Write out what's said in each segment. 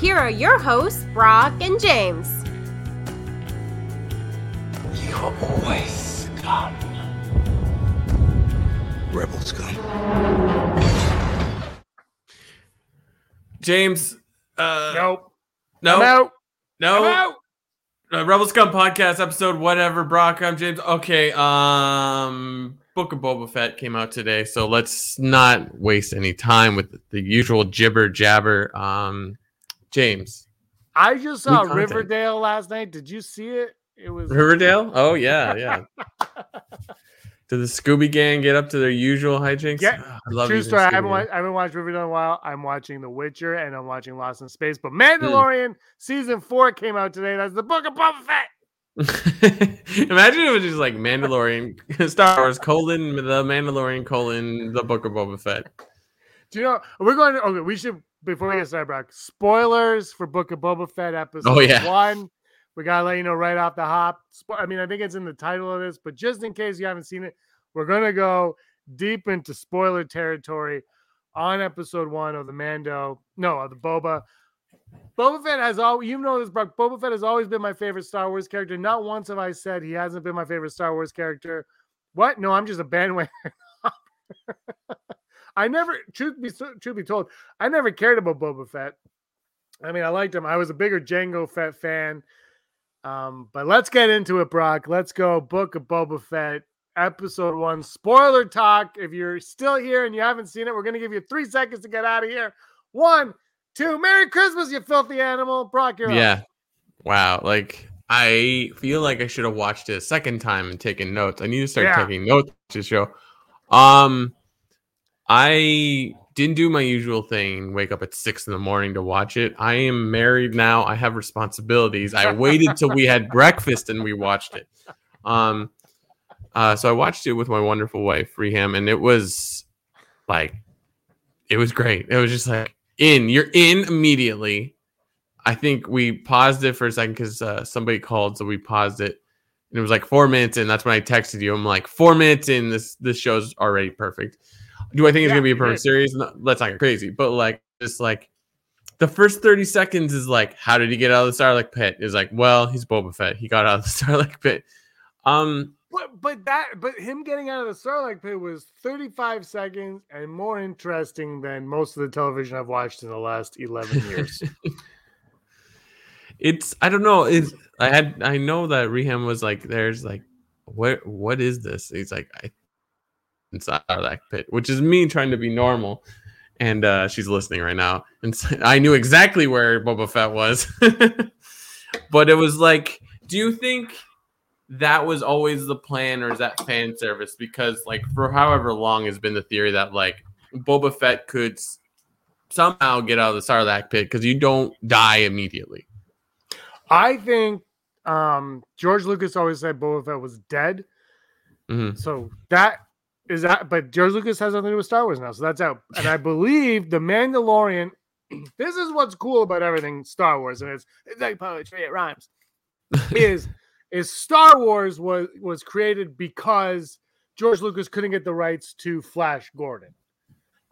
Here are your hosts, Brock and James. You always scum. Rebel scum. James. Uh, Nope. no, I'm out. no. I'm out. Uh, Rebel Scum podcast episode whatever. Brock, I'm James. Okay, um, Book of Boba Fett came out today, so let's not waste any time with the usual jibber jabber. Um, James, I just saw. Riverdale last night. Did you see it? It was Riverdale. Oh yeah, yeah. Did the Scooby Gang get up to their usual hijinks? Yeah, Ah, I love True story. I haven't, watched, I haven't watched Riverdale in a while. I'm watching The Witcher and I'm watching Lost in Space. But Mandalorian season four came out today. That's the Book of Boba Fett. Imagine it was just like Mandalorian, Star Wars colon the Mandalorian colon the Book of Boba Fett. Do you know we're going to? Okay, we should before we get started, Brock. Spoilers for Book of Boba Fett episode Oh, yeah. one. We gotta let you know right off the hop. Spo- I mean, I think it's in the title of this, but just in case you haven't seen it, we're gonna go deep into spoiler territory on episode one of the Mando. No, of the Boba. Boba Fett has all you know this, Brock. Boba Fett has always been my favorite Star Wars character. Not once have I said he hasn't been my favorite Star Wars character. What? No, I'm just a bandwagon. I never, truth be truth be told, I never cared about Boba Fett. I mean, I liked him. I was a bigger Jango Fett fan. Um, but let's get into it, Brock. Let's go. Book of Boba Fett, episode one. Spoiler talk. If you're still here and you haven't seen it, we're gonna give you three seconds to get out of here. One, two. Merry Christmas, you filthy animal. Brock, you're up. Yeah. Wow. Like I feel like I should have watched it a second time and taken notes. I need to start Yeah. taking notes to show. Um I didn't do my usual thing, wake up at six in the morning to watch it. I am married now. I have responsibilities. I waited till we had breakfast and we watched it. Um uh so I watched it with my wonderful wife, Reham, and it was like it was great. It was just like in, you're in immediately. I think we paused it for a second because uh, somebody called, so we paused it. And it was like four minutes, and that's when I texted you. I'm like, four minutes in, this this show's already perfect. Do I think it's Yeah, gonna be a you perfect series? No, let's not get crazy, but like, just like the first 30 seconds is like, how did he get out of the Sarlacc Pit? Is like, well, he's Boba Fett. He got out of the Sarlacc Pit. Um, But but that but him getting out of the Sarlacc Pit was 35 seconds and more interesting than most of the television I've watched in the last 11 years. it's I don't know. It's I had I know that Reham was like, there's like, what what is this? He's like, I inside of that pit, which is me trying to be normal. And uh, she's listening right now, and so I knew exactly where Boba Fett was. but it was like, do you think that was always the plan, or is that fan service? Because like for however long has been the theory that like Boba Fett could s- somehow get out of the Sarlacc pit because you don't die immediately. I think um, George Lucas always said Boba Fett was dead. Mhm. So that is that, but George Lucas has nothing to do with Star Wars now, so that's out. And I believe the Mandalorian. This is what's cool about everything Star Wars, and it's it's like poetry, it rhymes. is is Star Wars was was created because George Lucas couldn't get the rights to Flash Gordon.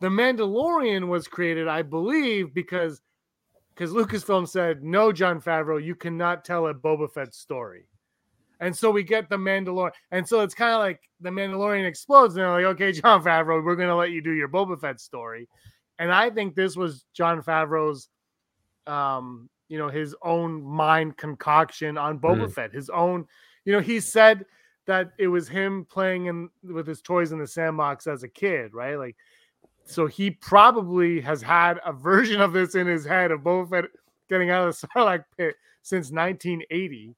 The Mandalorian was created, I believe, because because Lucasfilm said, "No, Jon Favreau, you cannot tell a Boba Fett story." And so we get the Mandalorian, and so it's kind of like the Mandalorian explodes, and they're like, "Okay, Jon Favreau, we're going to let you do your Boba Fett story." And I think this was Jon Favreau's, um, you know, his own mind concoction on Boba Mm. Fett, his own. You know, he said that it was him playing in with his toys in the sandbox as a kid, right? Like, so he probably has had a version of this in his head of Boba Fett getting out of the Sarlacc pit since 1980,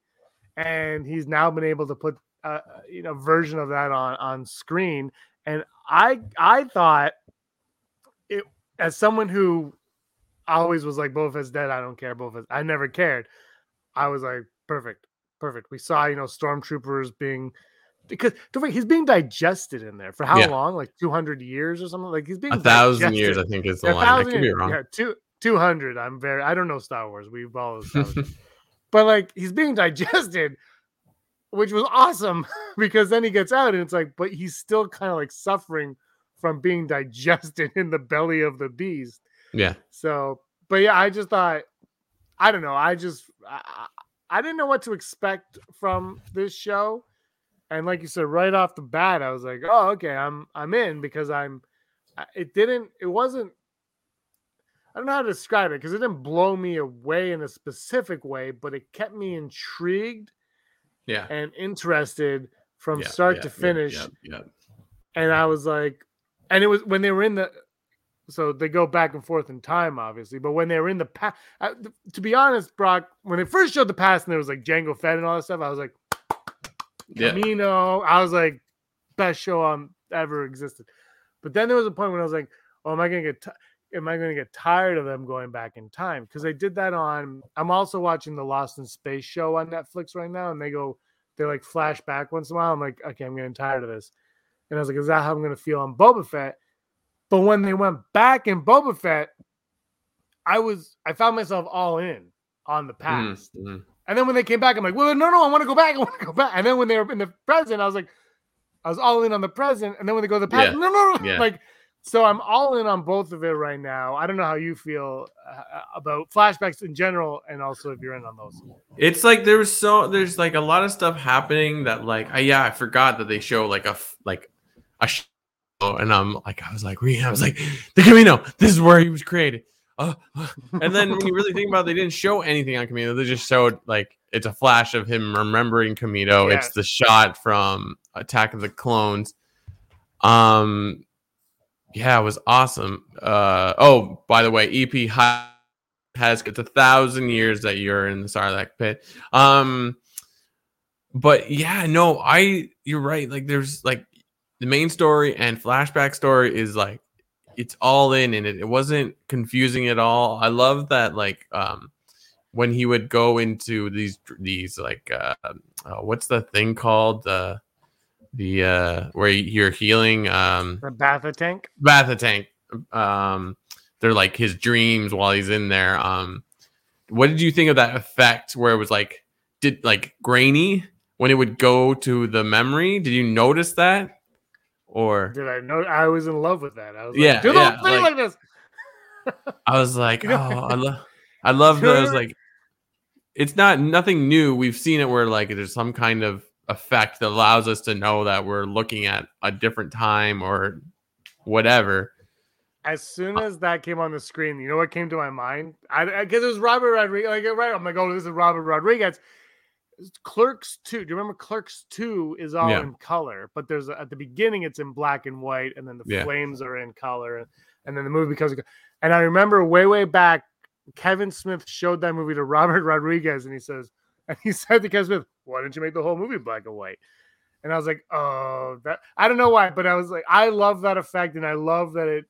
and he's now been able to put a you know version of that on on screen. And I I thought it as someone who always was like Boba Fett's dead. I don't care. Boba Fett. I never cared. I was like, perfect, perfect. We saw, you know, stormtroopers being because don't forget, he's being digested in there for how Yeah. long? Like two hundred years or something. Like he's being A thousand digested. years, I think, is the Yeah, line. I could be wrong. Yeah, two two hundred. I'm very. I don't know Star Wars. We've all. but like he's being digested, which was awesome because then he gets out and it's like, but he's still kind of like suffering from being digested in the belly of the beast. yeah. So, but yeah, I just thought, I don't know. I just, I, I didn't know what to expect from this show, and like you said, right off the bat, I was like, oh, okay, I'm I'm in because I'm. It didn't. It wasn't. I don't know how to describe it because it didn't blow me away in a specific way, but it kept me intrigued Yeah. and interested from yeah, start yeah, to finish Yeah. yeah. and I was like, and it was when they were in the, so they go back and forth in time, obviously. But when they were in the past, to be honest, Brock, when they first showed the past and there was like Jango Fett and all that stuff, I was like, Yeah. Camino. I was like, best show on ever existed. But then there was a point when I was like, oh, am I gonna get? T- Am I going to get tired of them going back in time? Because they did that on. I'm also watching the Lost in Space show on Netflix right now, and they go, they like flash back once in a while. I'm like, okay, I'm getting tired of this. And I was like, is that how I'm going to feel on Boba Fett? But when they went back in Boba Fett, I was I found myself all in on the Mhm, past. mhm. And then when they came back, I'm like, well, no, no, I want to go back. I want to go back. And then when they were in the present, I was like, I was all in on the present. And then when they go to the past, Yeah. no, no, no. Yeah. Like, so I'm all in on both of it right now. I don't know how you feel uh, about flashbacks in general, and also if you're in on those. It's like there was so there's like a lot of stuff happening that like I yeah I forgot that they show like a like a show and I'm like I was like I was like the Camino this is where he was created uh, uh." and then when you really think about it they didn't show anything on Camino they just showed like it's a flash of him remembering Camino Yes. it's the shot from Attack of the Clones um yeah it was awesome uh oh by the way EP has it's a thousand years that you're in the Sarlacc pit. Um, but yeah, no, I you're right. Like there's like the main story and flashback story is like it's all in and it. It wasn't confusing at all. I love that like um when he would go into these these like uh, uh what's the thing called the the uh where you're healing um The Bacta tank. Bacta tank. Um, they're like his dreams while he's in there. Um, what did you think of that effect where it was like did like grainy when it would go to the memory? Did you notice that? Or Did I know? I was in love with that. I was Yeah, like, do the yeah, thing like- like, this. I was like, oh, I love, I love those. Like, it's not nothing new. We've seen it where like there's some kind of effect that allows us to know that we're looking at a different time or whatever. As soon uh, as that came on the screen, you know what came to my mind? I because it was Robert Rodriguez. Like right, I'm like, oh, this is Robert Rodriguez. Clerks two. Do you remember Clerks two is all Yeah. in color, but there's a, at the beginning it's in black and white, and then the Yeah. flames are in color, and, and then the movie becomes. And I remember way way back, Kevin Smith showed that movie to Robert Rodriguez, and he says, and he said to Kevin Smith, "Why didn't you make the whole movie black and white?" And I was like, "Oh, that I don't know why, but I was like, I love that effect, and I love that it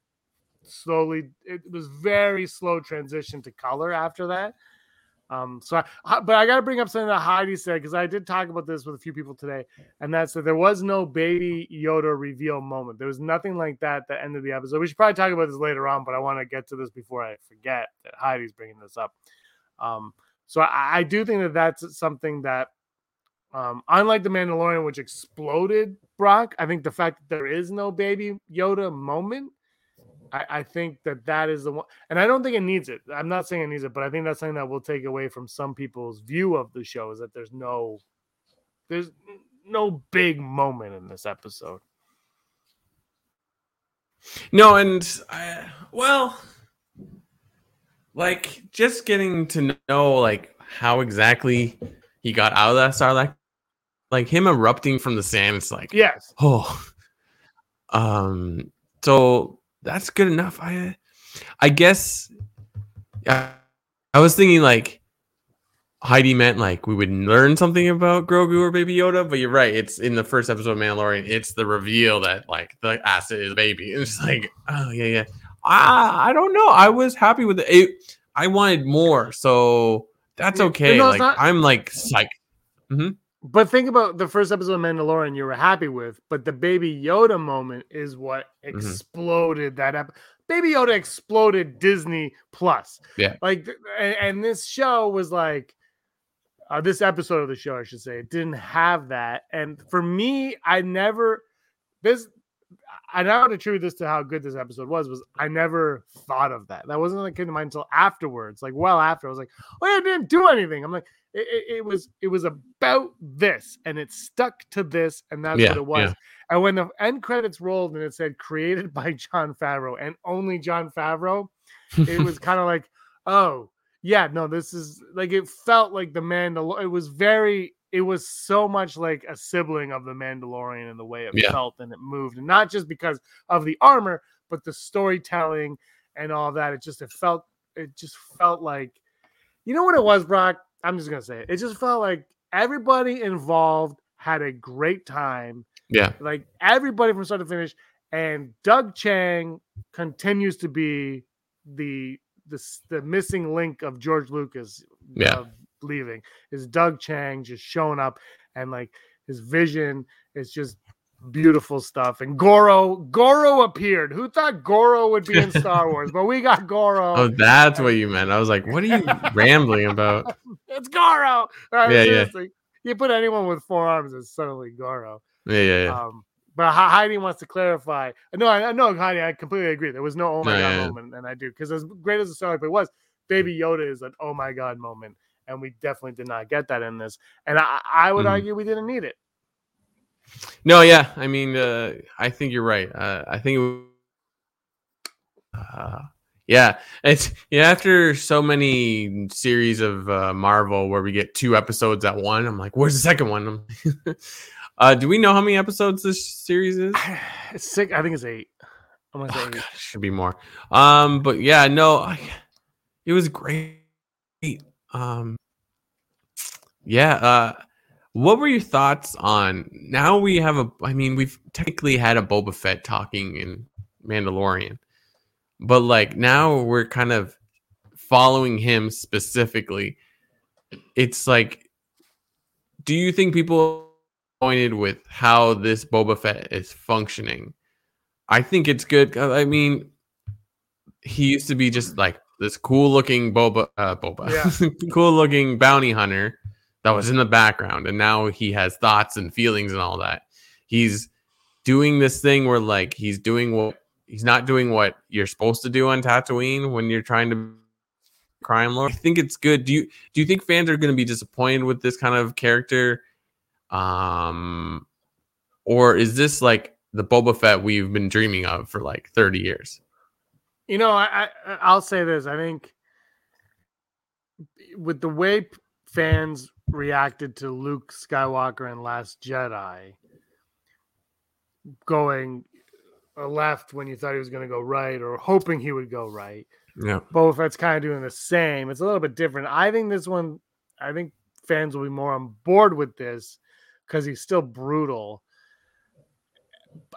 slowly it was very slow transition to color after that. Um so I, but i got to bring up something that heidi said because i did talk about this with a few people today and that's that there was no baby yoda reveal moment. There was nothing like that at the end of the episode. We should probably talk about this later on but i want to get to this before i forget that heidi's bringing this up. Um so i, I do think that that's something that um, unlike the Mandalorian, which exploded Brock, I think the fact that there is no baby Yoda moment I, I think that that is the one, and I don't think it needs it. I'm not saying it needs it, but I think that's something that will take away from some people's view of the show is that there's no, there's no big moment in this episode. No, and I, well, like just getting to know like how exactly he got out of that Sarlacc, like him erupting from the sand. It's like, Yes, oh, um, so that's good enough. I, I guess, I, I was thinking like Heidi meant like we would learn something about Grogu or Baby Yoda, but you're right. It's in the first episode of Mandalorian. It's the reveal that like the acid is baby. And it's like, oh yeah, yeah. I I don't know. I was happy with it. it I wanted more, so that's okay. no, like not- I'm like psyched. But think about the first episode of Mandalorian you were happy with, but the Baby Yoda moment is what Mm-hmm. exploded that ep- Baby Yoda exploded Disney Plus. Yeah. Like, and, and this show was like, uh, this episode of the show, I should say, it didn't have that. And for me, I never, this, I now would attribute this to how good this episode was. Was I never thought of that? That wasn't like came to mind until afterwards, like well after. I was like, oh yeah, I didn't do anything. I'm like, it, it, it was it was about this, and it stuck to this, and that's Yeah, what it was. yeah. And when the end credits rolled and it said created by Jon Favreau and only Jon Favreau, it was kind of like, oh yeah, no, this is like it felt like the Mandalorian. It was very, it was so much like a sibling of the Mandalorian in the way it Yeah. felt and it moved, and not just because of the armor, but the storytelling and all that. It just it felt, it just felt like, you know what it was, Brock. I'm just gonna say it. It just felt like everybody involved had a great time Yeah, like everybody from start to finish. And Doug Chiang continues to be the the, the missing link of George Lucas Yeah. of leaving is Doug Chiang just showing up and like his vision is just beautiful stuff. And Goro Goro appeared. Who thought Goro would be in Star Wars? But we got Goro. Oh, that's what you meant. I was like, what are you rambling about? it's Goro. Uh, Yeah, yeah. You put anyone with four arms, it's suddenly Goro. Yeah, yeah, yeah. Um, but Heidi wants to clarify. No, I, know, Heidi. I completely agree. There was no oh my No, god yeah, moment, and I do because as great as the story was, Baby Yoda is an oh my god moment, and we definitely did not get that in this. And I, I would Mhm. argue we didn't need it. No, yeah. I mean, uh, I think you're right. Uh, I think. It, uh, yeah, it's yeah. After so many series of uh, Marvel where we get two episodes at one, I'm like, where's the second one? uh, do we know how many episodes this series is? It's sick. I think it's eight. I'm gonna say Oh. God, it should be more. Um, but yeah, no, I, it was great. Um, yeah. Uh, what were your thoughts on now? We have a. I mean, we've technically had a Boba Fett talking in Mandalorian, but like now we're kind of following him specifically. It's like, do you think people pointed with how this Boba Fett is functioning? I think it's good. I mean, he used to be just like this cool looking Boba, uh, Boba, cool looking bounty hunter that was in the background, and now he has thoughts and feelings and all that. He's doing this thing where like he's doing what he's not doing what you're supposed to do on Tatooine when you're trying to crime lord. I think it's good. Do you do you think fans are going to be disappointed with this kind of character? Um, or is this like the Boba Fett we've been dreaming of for like 30 years? You know, I, I I'll say this. I think with the way fans reacted to Luke Skywalker and Last Jedi, going left when you thought he was going to go right, or hoping he would go right. Yeah. Boba Fett's kind of doing the same. It's a little bit different. I think this one, I think fans will be more on board with this because he's still brutal.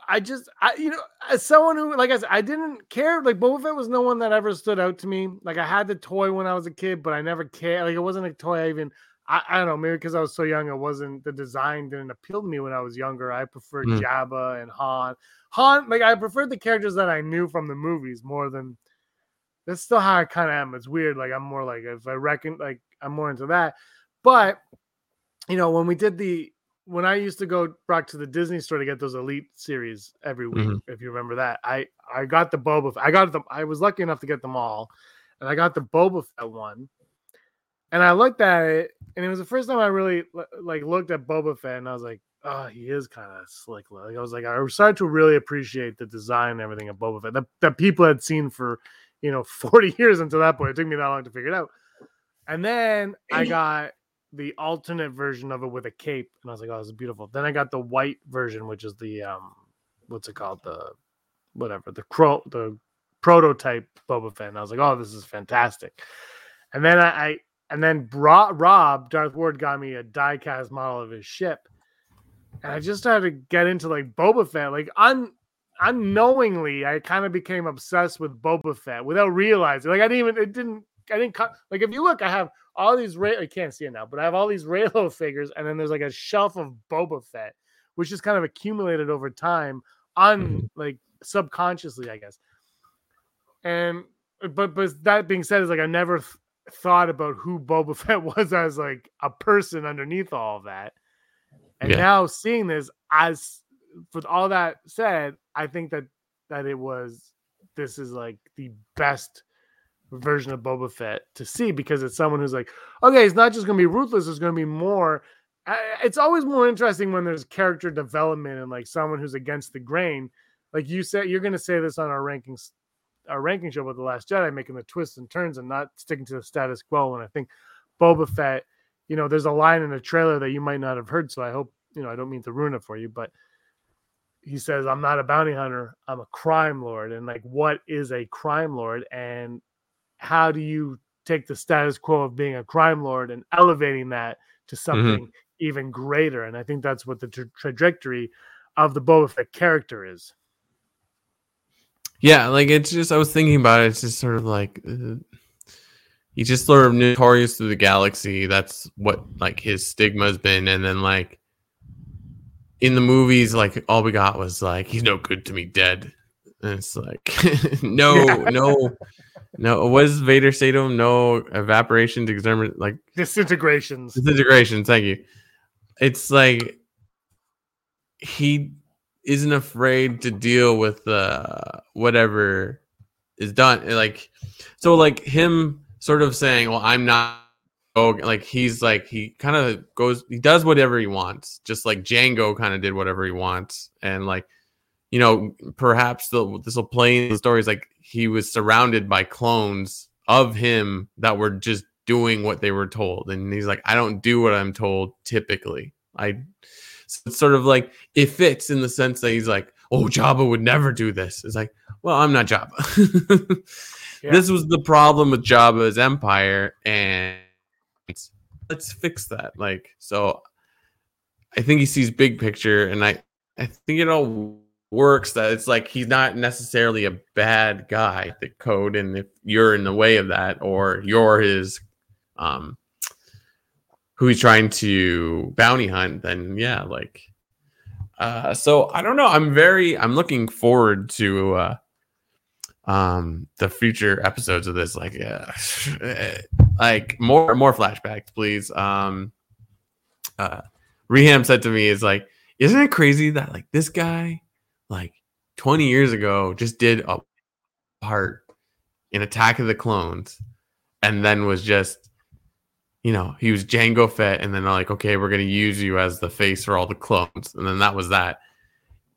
I just, I you know, as someone who, like I said, I didn't care. Like Boba Fett was no one that ever stood out to me. Like I had the toy when I was a kid, but I never cared. Like it wasn't a toy I even. I, I don't know, maybe because I was so young, it wasn't the design didn't appeal to me when I was younger. I preferred Mm. Jabba and Han. Han, like I preferred the characters that I knew from the movies more than that's still how I kind of am. It's weird. Like I'm more like if I reckon like I'm more into that. But you know, when we did the when I used to go back to the Disney store to get those Elite series every week, Mhm. if you remember that, I I got the Boba. I got them. I was lucky enough to get them all, and I got the Boba Fett one. And I looked at it, and it was the first time I really like looked at Boba Fett, and I was like, "Oh, he is kind of slick." Like I was like, I started to really appreciate the design and everything of Boba Fett that, that people had seen for you know 40 years until that point. It took me that long to figure it out. And then I got the alternate version of it with a cape, and I was like, "Oh, this is beautiful." Then I got the white version, which is the um, what's it called? The whatever the cro the prototype Boba Fett. And I was like, "Oh, this is fantastic." And then I, I and then Bra- Rob Darth Ward got me a die-cast model of his ship, and I just started to get into like Boba Fett. Like I'm unknowingly I kind of became obsessed with Boba Fett without realizing. Like I didn't even it didn't I didn't cut like if you look, I have all these Ray I can't see it now, but I have all these Reylo figures, and then there's like a shelf of Boba Fett, which is kind of accumulated over time on mm-hmm. like subconsciously, I guess. And but but that being said, is like I never th- thought about who Boba Fett was as like a person underneath all of that. And Yeah. now seeing this, as with all that said, I think that that it was this is like the best version of Boba Fett to see because it's someone who's like, okay, it's not just going to be ruthless; it's going to be more. It's always more interesting when there's character development and like someone who's against the grain. Like you said, you're going to say this on our rankings, our ranking show with the Last Jedi, making the twists and turns and not sticking to the status quo. And I think Boba Fett, you know, there's a line in a trailer that you might not have heard, so I hope you know. I don't mean to ruin it for you, but he says, I'm not a bounty hunter, I'm a crime lord. And like, what is a crime lord? And how do you take the status quo of being a crime lord and elevating that to something even greater? And I think that's what the tra- trajectory of the Boba Fett character is. Yeah, like it's just I was thinking about it. It's just sort of like uh, he's just sort of notorious through the galaxy. That's what like his stigma has been, and then like in the movies, like all we got was like he's no good to me, dead. And it's like no, Yeah. no, no. What does Vader say to him? No evaporation, extermin like Disintegrations. disintegration. Thank you. It's like he isn't afraid to deal with uh whatever is done. Like so, like him sort of saying, "Well, I'm not." Oh, like he's like he kind of goes, he does whatever he wants, just like Jango kind of did whatever he wants, and like you know, perhaps the, this will play in the stories. Like he was surrounded by clones of him that were just doing what they were told, and he's like, I don't do what I'm told typically. I so it's sort of like it fits in the sense that he's like, oh, Jabba would never do this. It's like, well, I'm not Jabba. Yeah. This was the problem with Jabba's empire, and let's fix that. Like, so I think he sees big picture, and I I think it all works. That it's like he's not necessarily a bad guy. The code, and if you're in the way of that, or you're his, um, who he's trying to bounty hunt, then yeah, like. Uh, so I don't know. I'm very. I'm looking forward to uh, um the future episodes of this like yeah like more more flashbacks please um uh reham said to me is like isn't it crazy that like this guy like 20 years ago just did a part in attack of the clones and then was just you know he was Jango Fett and then like okay we're gonna use you as the face for all the clones. And then that was that.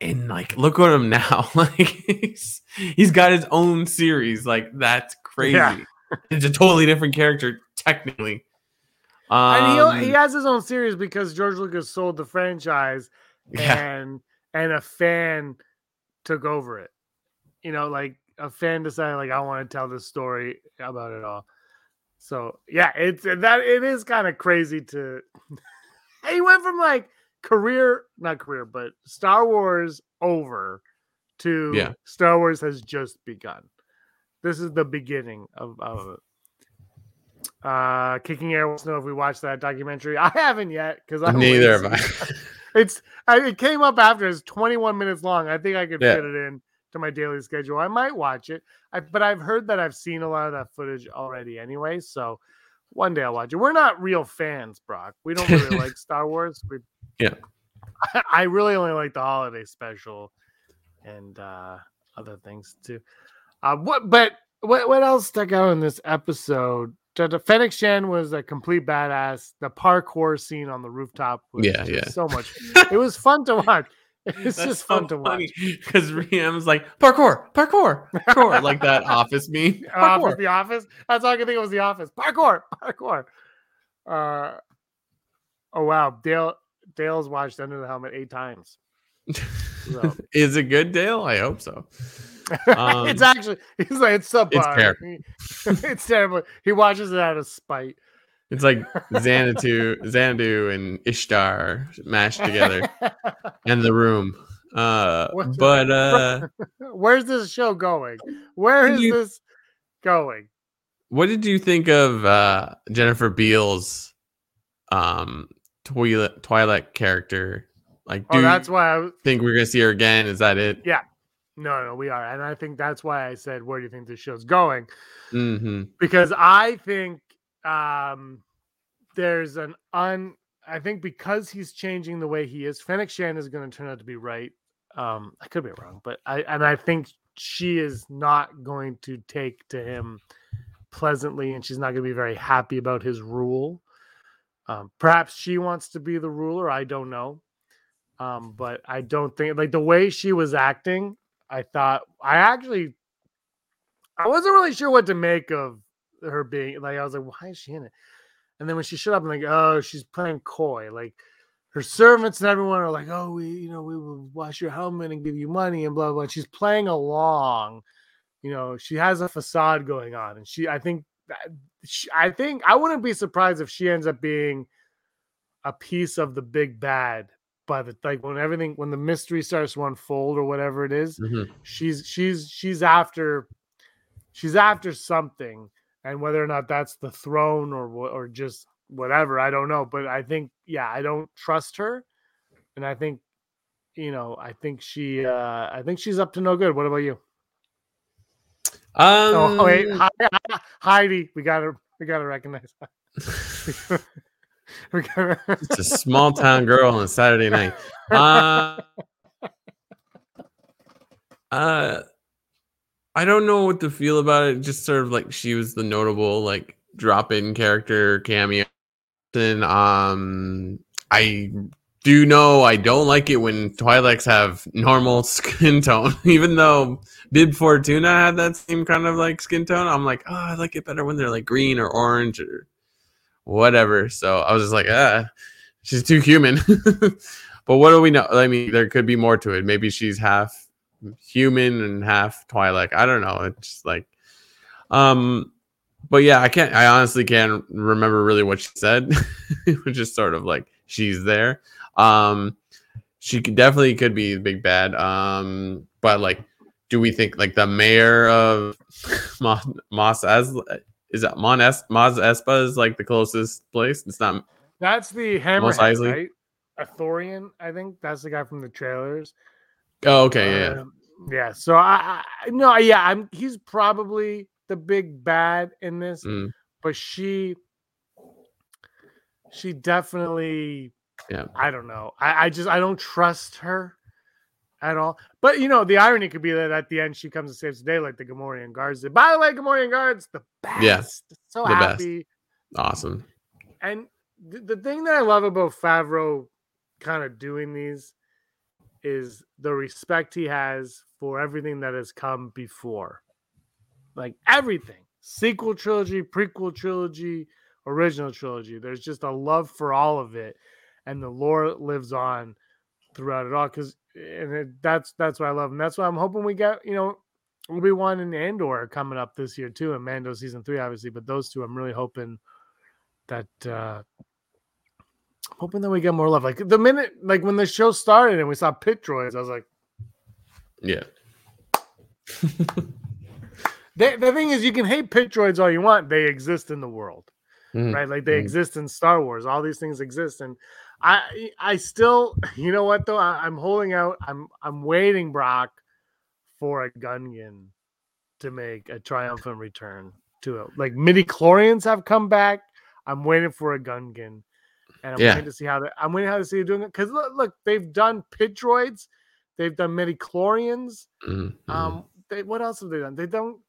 And like look at him now. Like he's, he's got his own series. Like that's crazy. Yeah. it's a totally different character technically. And um, he, he has his own series because George Lucas sold the franchise yeah. and and a fan took over it. You know, like a fan decided like I want to tell this story about it all. So yeah, it's that it is kind of crazy to he went from like career not career, but Star Wars over to Yeah. Star Wars has just begun. This is the beginning of, of it. Uh Kicking Air wants to know if we watched that documentary. I haven't yet because I neither have i it's I, it came up after it's 21 minutes long. I think I could Yeah. fit it in to my daily schedule. I might watch it. I, but I've heard that I've seen a lot of that footage already anyway. So one day I'll watch it. We're not real fans, Brock. We don't really like Star Wars. We, Yeah. I really only like the holiday special and uh other things too. Uh what but what what else stuck out in this episode? Fennec Shand was a complete badass. The parkour scene on the rooftop was Yeah, just yeah. so much. It was fun to watch. It's just fun to watch. because Riham's like parkour, parkour, parkour, like that office meme. Office, Parkour. the office. That's all I could think of was the office. Parkour, parkour. Uh, oh wow, Dale Dale's watched Under the Helmet eight times. So. Is it good, Dale? I hope so. Um, it's actually he's like it's subpar. terrible. it's terrible. He watches it out of spite. It's like Xanadu, Xanadu and Ishtar mashed together, and the room. Uh, What's- but uh, Where's this show going? Where is You- this going? what did you think of uh Jennifer Beals um Twi'lek Twi'lek character? Like, do Oh, that's you why I was, think we're gonna see her again? Is that it? Yeah. No, no, we are, and I think that's why I said, "Where do you think this show's going?" Mm-hmm. Because I think um, there's an un. I think because he's changing the way he is, Fennec Shand is going to turn out to be right. Um, I could be wrong, but I and I think she is not going to take to him pleasantly, and she's not going to be very happy about his rule. Um, perhaps she wants to be the ruler. I don't know. Um, but I don't think like the way she was acting, I thought I actually I wasn't really sure what to make of her being like I was like, why is she in it? And then when she showed up, I'm like, oh, she's playing coy. Like her servants and everyone are like, oh, we, you know, we will wash your helmet and give you money and blah blah. She's playing along. You know, she has a facade going on, and she, I think, I think I wouldn't be surprised if she ends up being a piece of the big bad by the like when everything when the mystery starts to unfold or whatever it is Mm-hmm. she's she's she's after she's after something. And whether or not that's the throne or or just whatever i don't know. But i think yeah i don't trust her. And i think you know i think she uh i think she's up to no good. What about you? Um, oh, wait Hei- heidi we gotta we gotta recognize it's a small town girl on a Saturday night. Uh, uh, I don't know what to feel about it. Just sort of like she was the notable like drop in character cameo. And um, I do know I don't like it when Twi'leks have normal skin tone, even though Bib Fortuna had that same kind of like skin tone. I'm like, oh, I like it better when they're like green or orange or whatever. So I was just like, ah, she's too human. but what do we know? I mean, there could be more to it. Maybe she's half human and half Twi'lek. I don't know. It's like, um, but yeah, I can't. I honestly can't remember really what she said. it was just sort of like she's there. Um, she could definitely could be the big bad. Um, but like, do we think like the mayor of Mos Mos as is that Mon es- Mos Espa is like the closest place? It's not. that's the hammerhead right Ithorian, I think that's the guy from the trailers. Oh, okay, yeah, yeah. Um, yeah. So I, I no, yeah, I'm. He's probably the big bad in this, Mm, but she, she definitely. Yeah. I don't know. I, I just I don't trust her at all. But you know, the irony could be that at the end she comes and saves the day, like the Gamorrean guards did. By the way, Gamorrean guards, the best. Yeah, So the best. happy. awesome. And th- the thing that I love about Favreau kind of doing these is the respect he has for everything that has come before. Like everything sequel trilogy, prequel trilogy, original trilogy. There's just a love for all of it. And the lore lives on throughout it all. Cause and it, that's that's what I love. And that's why I'm hoping we get, you know, Obi Wan and Andor coming up this year too, and Mando season three, obviously. But those two, I'm really hoping that uh I'm hoping that we get more love. Like the minute, like when the show started and we saw pit droids, I was like, Yeah, the, the thing is, you can hate pit droids all you want; they exist in the world, Mhm. right? Like they Mhm. exist in Star Wars. All these things exist, and I, I still, you know what though? I, I'm holding out. I'm, I'm waiting, Brock, for a Gungan to make a triumphant return to it. Like midi chlorians have come back. I'm waiting for a Gungan. And I'm Yeah. waiting to see how they, I'm waiting how to see it doing it. Because look, look, they've done pit droids, they've done midi chlorians. Mhm. Mhm. Um, they, what else have they done? They don't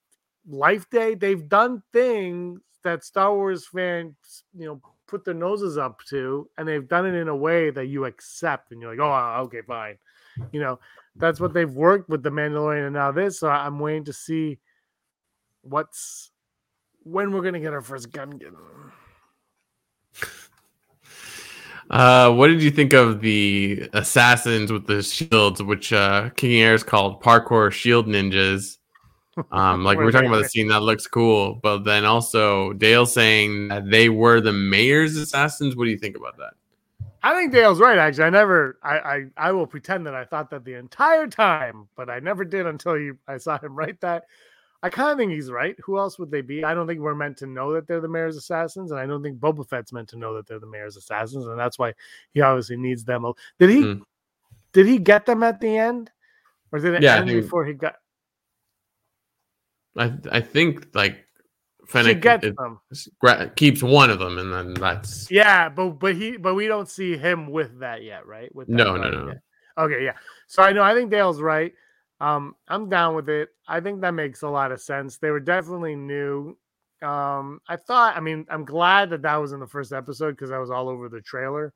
Life Day. They've done things that Star Wars fans, you know, put their noses up to, and they've done it in a way that you accept, and you're like, oh, okay, fine. You know, that's what they've worked with the Mandalorian, and now this. So I'm waiting to see what's when we're gonna get our first Gungan. Uh, what did you think of the assassins with the shields, which uh, King Airs called parkour shield ninjas? Um, like we're talking about the scene that looks cool, but then also Dale saying that they were the mayor's assassins. What do you think about that? I think Dale's right. Actually, I never. I, I I will pretend that I thought that the entire time, but I never did until you. I saw him write that. I kind of think he's right. Who else would they be? I don't think we're meant to know that they're the mayor's assassins, and I don't think Boba Fett's meant to know that they're the mayor's assassins, and that's why he obviously needs them. Did he? Mm. Did he get them at the end, or did it Yeah, end before he got? I I think like Fennec gets it them. gra- keeps one of them, and then that's Yeah, but but he but we don't see him with that yet, right? With No, no, no. yet. Okay, yeah. So I know I think Dale's right. Um, I'm down with it. I think that makes a lot of sense. They were definitely new. Um, I thought. I mean, I'm glad that that was in the first episode because I was all over the trailer.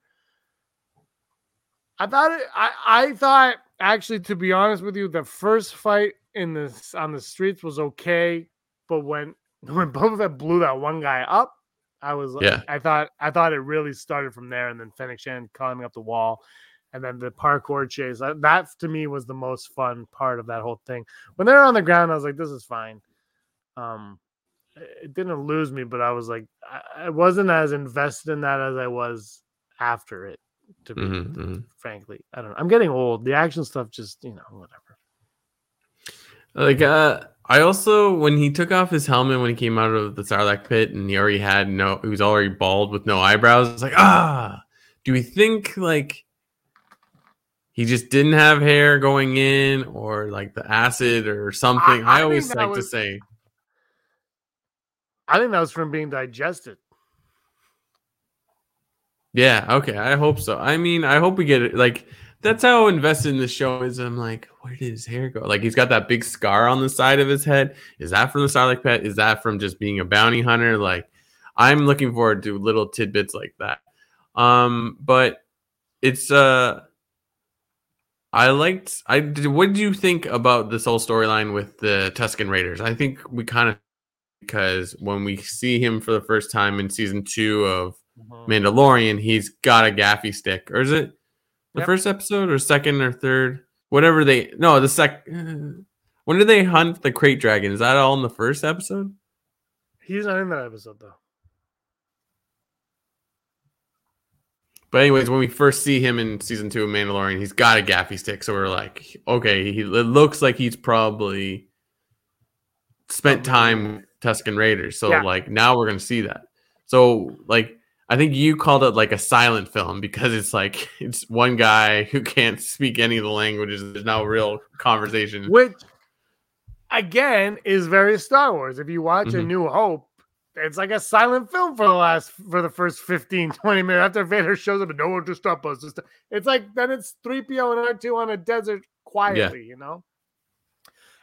I thought it. I I thought actually, to be honest with you, the first fight in the on the streets was okay, but when when Boba Fett blew that one guy up, I was Yeah. I thought I thought it really started from there, and then Fennec Shand climbing up the wall, and then the parkour chase. That, that to me was the most fun part of that whole thing. When they were on the ground, I was like, this is fine. Um, it didn't lose me, but I was like, I, I wasn't as invested in that as I was after it. To be Mhm, mhm. frankly, I don't know. I'm getting old. The action stuff just you know whatever. Like uh I also when he took off his helmet when he came out of the Sarlacc pit and he already had no he was already bald with no eyebrows. It's like, ah, do we think like he just didn't have hair going in or like the acid or something? I I, always think that like to say I think that was from being digested. Yeah, okay. I hope so. I mean, I hope we get it. Like, that's how invested in the show is. I'm like, where did his hair go? Like, he's got that big scar on the side of his head. Is that from the Sarlacc pet? Is that from just being a bounty hunter? Like, I'm looking forward to little tidbits like that. Um, but it's uh, I liked. I did. What did you think about this whole storyline with the Tusken Raiders? I think we kind of because when we see him for the first time in season two of Mandalorian, he's got a gaffi stick, or is it the Yep. first episode or second or third? Whatever they no, the sec. When did they hunt the krayt dragon? Is that all in the first episode? He's not in that episode though. But anyways, when we first see him in season two of Mandalorian, he's got a gaffi stick, so we're like, okay, he it looks like he's probably spent time with Tusken Raiders. So Yeah. like now we're gonna see that. So like I think you called it like a silent film because it's like it's one guy who can't speak any of the languages. There's no real conversation. Which again is very Star Wars. If you watch A Mhm. New Hope, it's like a silent film for the last for the first 15, 20 minutes after Vader shows up and no one to stop us. It's like then it's 3PO and R2 on a desert quietly, you know?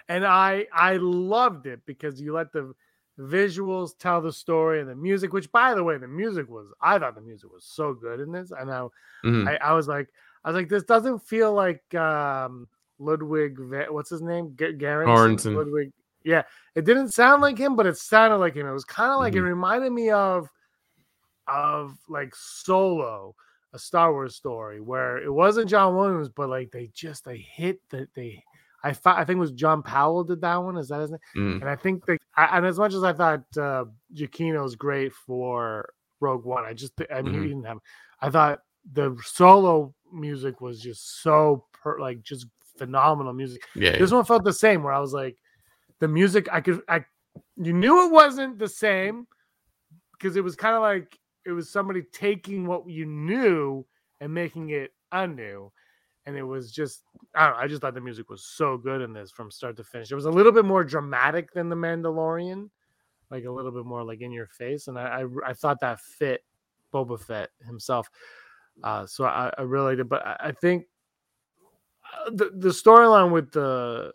And I I loved it because you let the visuals tell the story and the music, which by the way, the music was I thought the music was so good in this. And I Mhm. I, I was like, I was like, this doesn't feel like um Ludwig. What's his name? G- Garrison. Ludwig. Yeah, it didn't sound like him, but it sounded like him. It was kind of like it Mhm. reminded me of of like Solo, a Star Wars story, where it wasn't John Williams, but like they just they hit that they. I thought I think it was John Powell did that one. Is that his name? Mhm. And I think that, I, and as much as I thought uh, Giacchino's great for Rogue One, I just, I mean, Mhm. he didn't have, I thought the solo music was just so, per, like, just phenomenal music. Yeah. This one felt the same, where I was like, the music, I could, I, you knew it wasn't the same because it was kind of like it was somebody taking what you knew and making it anew. And it was just, I don't know, I just thought the music was so good in this from start to finish. It was a little bit more dramatic than The Mandalorian, like a little bit more like in your face. And I, I, I thought that fit Boba Fett himself. Uh, so I, I really did. But I, I think uh, the, the storyline with the,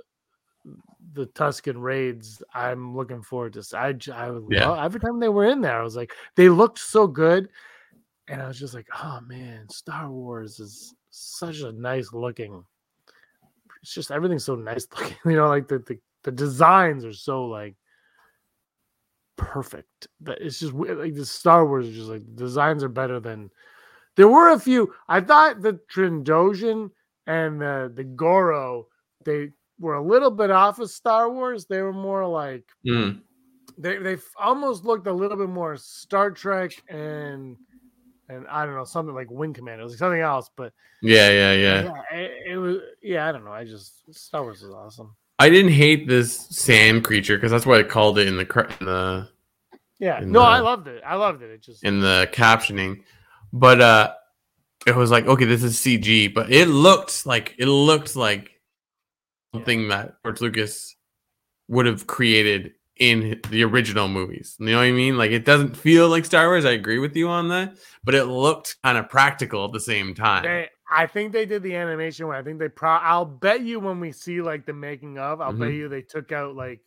the Tusken raids, I'm looking forward to. I, I would Yeah. love, every time they were in there, I was like, they looked so good, and I was just like, oh man, Star Wars is such a nice looking. It's just everything's so nice looking, you know, like the the, the designs are so like perfect. But it's just like the Star Wars is just like the designs are better than. There were a few. I thought the Trandoshan and the the Goro they were a little bit off of Star Wars. They were more like Mhm. they they almost looked a little bit more Star Trek and and I don't know something like Wing Commander, it was like something else, but Yeah, yeah, yeah. yeah, it, it was yeah, I don't know. I just Star Wars is awesome. I didn't hate this sand creature because that's what I called it in the in the Yeah, In no, I loved it. I loved it. It just in the captioning, but uh, it was like okay, this is CG, but it looked like it looked like something that George Lucas would have created in the original movies. You know what I mean? Like it doesn't feel like Star Wars. I agree with you on that, but it looked kind of practical at the same time. They, I think they did the animation one. I think they pro. I'll bet you when we see like the making of, I'll bet Mhm. you they took out like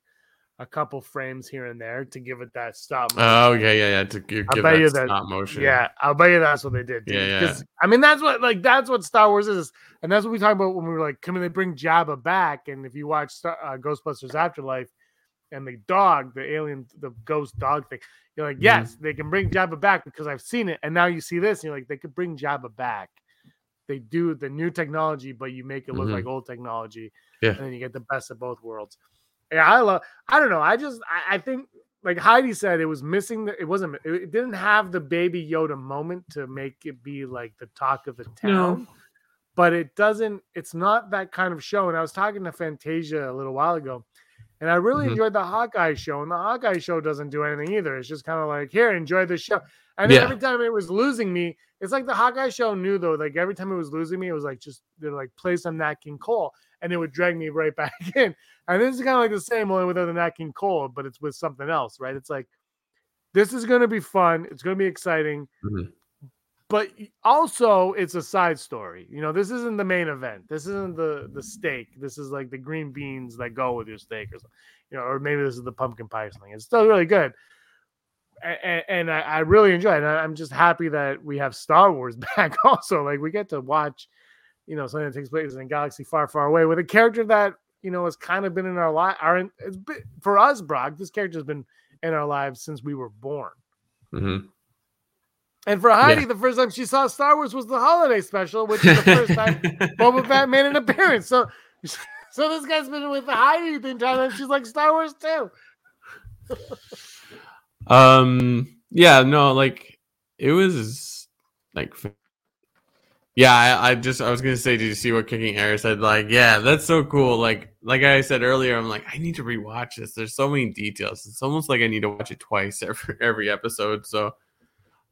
a couple frames here and there to give it that stop. motion. Oh, okay, yeah, yeah. To give, give bet that you that- stop motion. Yeah, I'll bet you that's what they did. Dude. Yeah, yeah. I mean, that's what like that's what Star Wars is, and that's what we talked about when we were like, come "Can they bring Jabba back?" And if you watch Star, uh, Ghostbusters Afterlife, and the dog, the alien, the ghost dog thing, you're like, Mhm. "Yes, they can bring Jabba back because I've seen it." And now you see this, and you're like, "They could bring Jabba back." They do the new technology, but you make it look Mhm. like old technology, Yeah. and then you get the best of both worlds. Yeah, I love. I don't know. I just I, I think like Heidi said, it was missing. The, it wasn't. It, it didn't have the baby Yoda moment to make it be like the talk of the town. But it doesn't. It's not that kind of show. And I was talking to Fantasia a little while ago, and I really Mhm. enjoyed the Hawkeye show. And the Hawkeye show doesn't do anything either. It's just kind of like here, enjoy the show. And Yeah. every time it was losing me, it's like the Hawkeye show knew though. Like every time it was losing me, it was like just they're like play some Nat King Cole, and it would drag me right back in. And this is kind of like the same, only without the Nat King Cole, but it's with something else, right? It's like this is going to be fun. It's going to be exciting, Mhm. But also it's a side story. You know, this isn't the main event. This isn't the the steak. This is like the green beans that go with your steak, or something. You know, or maybe this is the pumpkin pie or something. It's still really good. And, and I, I really enjoy it. And I'm just happy that we have Star Wars back also. Like we get to watch, you know, something that takes place in a galaxy far, far away with a character that, you know, has kind of been in our life. Our, it's been, for us, Brock, this character has been in our lives since we were born. Mhm. And for Heidi, the first time she saw Star Wars was the holiday special, which is the first time Boba Fett made an appearance. So, so this guy's been with Heidi the entire time. She's like Star Wars too. Um. Yeah. No. Like it was like. Yeah. I, I just I was gonna say, did you see what Kicking Air said? Like, yeah, that's so cool. Like, like I said earlier, I'm like, I need to rewatch this. There's so many details. It's almost like I need to watch it twice every every episode. So,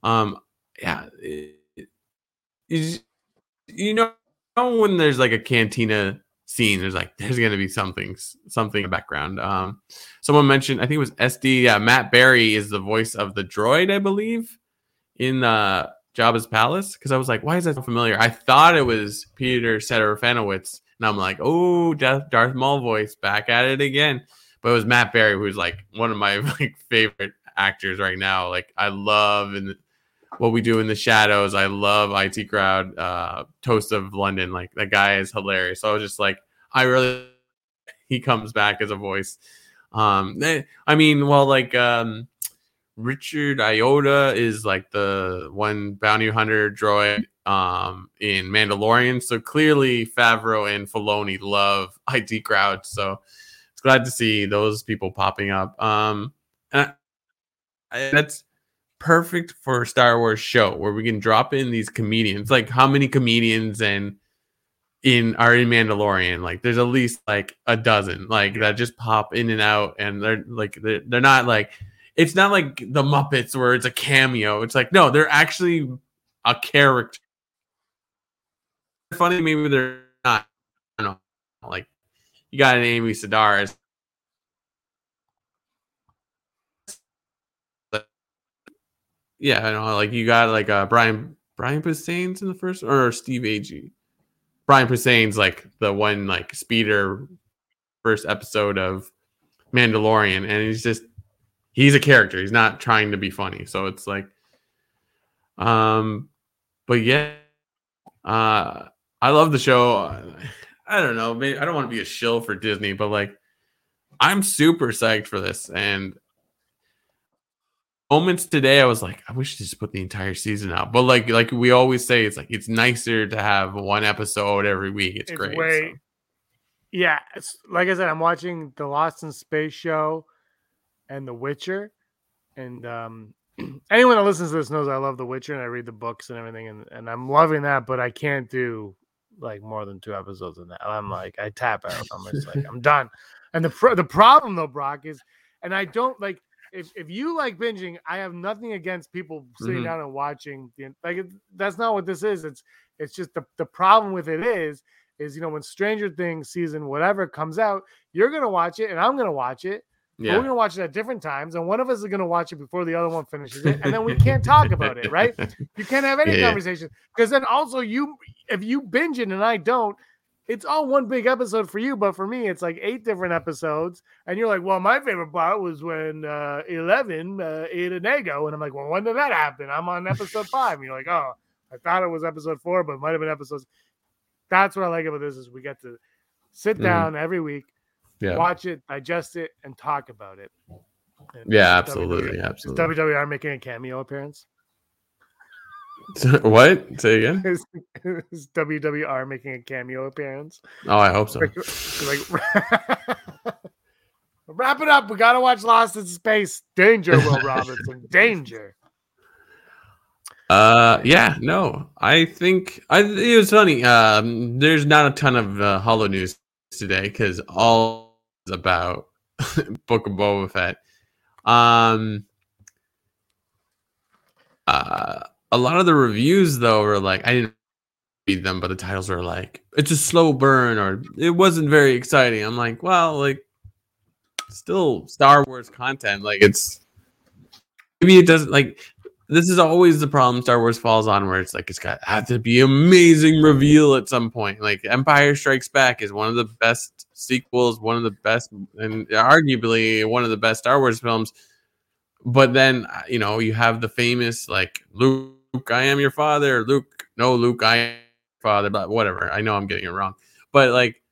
um, yeah, it, it- you know when there's like a cantina scene, there's like there's gonna be something something in the background. Um, someone mentioned I think it was SD. Yeah, Matt Berry is the voice of the droid, I believe, in uh Jabba's palace. Because I was like, why is that so familiar? I thought it was Peter Serafinowicz, and I'm like, oh, Darth, Darth Maul voice back at it again. But it was Matt Berry, who's like one of my like favorite actors right now. Like I love and what we do in the shadows. I love IT crowd, uh, Toast of London. Like that guy is hilarious. So I was just like, I really he comes back as a voice. Um, eh, I mean, well, like um, Richard Ayoade is like the one bounty hunter droid um in Mandalorian. So clearly Favreau and Filoni love IT crowd. So it's glad to see those people popping up. Um, I, I- that's perfect for a Star Wars show where we can drop in these comedians. Like how many comedians and in are in Mandalorian? Like there's at least like a dozen like that just pop in and out and they're like they're, they're not like it's not like the Muppets where it's a cameo. It's like no, they're actually a character. Funny, maybe they're not. I don't know. Like you got an Amy Sedaris. Yeah, I know. Like you got like uh Brian Brian Posehn's in the first or Steve Agee. Brian Posehn's like the one like speeder first episode of Mandalorian, and he's just he's a character. He's not trying to be funny. So it's like, um, but yeah, uh, I love the show. I don't know. Maybe I don't want to be a shill for Disney, but like, I'm super psyched for this. And moments today, I was like, I wish to just put the entire season out. But like, like we always say, it's like it's nicer to have one episode every week. It's, It's great. way- so. Yeah, it's, like I said, I'm watching the Lost in Space show and The Witcher, and um, anyone that listens to this knows I love The Witcher and I read the books and everything, and, and I'm loving that. But I can't do like more than two episodes in that. I'm like I tap out. I'm just like I'm done. And the pro- the problem though, Brock is, and I don't like if if you like binging, I have nothing against people sitting Mhm. down and watching. The, like it, that's not what this is. It's it's just the the problem with it is is you know when Stranger Things season whatever comes out, you're gonna watch it and I'm gonna watch it. But we're gonna watch it at different times, and one of us is gonna watch it before the other one finishes it, and then we can't talk about it, right? You can't have any Yeah, yeah. conversation because then also you, if you binge it and I don't, it's all one big episode for you, but for me, it's like eight different episodes, and you're like, well, my favorite part was when uh, Eleven uh, ate an Eggo, and I'm like, well, when did that happen? I'm on episode five, and you're like, oh, I thought it was episode four, but it might have been episodes. That's what I like about this is we get to sit Mhm. down every week Yeah. watch it, digest it, and talk about it. And Yeah, absolutely, WWE absolutely. Is WWR making a cameo appearance? what? Say again? Is, is WWR making a cameo appearance? Oh, I hope so. Like, wrap it up. We gotta watch Lost in Space. Danger, Will Robinson. Danger. Uh, yeah, no, I think I. It was funny. Um, there's not a ton of uh, Hollow news today because all is about Book of Boba Fett. Um, uh, a lot of the reviews though were like, I didn't read them, but the titles were like, it's a slow burn or it wasn't very exciting. I'm like, well, like, still Star Wars content. Like, it's maybe it doesn't like this is always the problem Star Wars falls on where it's like it's got have to be amazing reveal at some point. Like Empire Strikes Back is one of the best sequels, one of the best and arguably one of the best Star Wars films. But then uh, you know, you have the famous like Luke, I am your father, Luke, no Luke, I am your father, but whatever. I know I'm getting it wrong. But like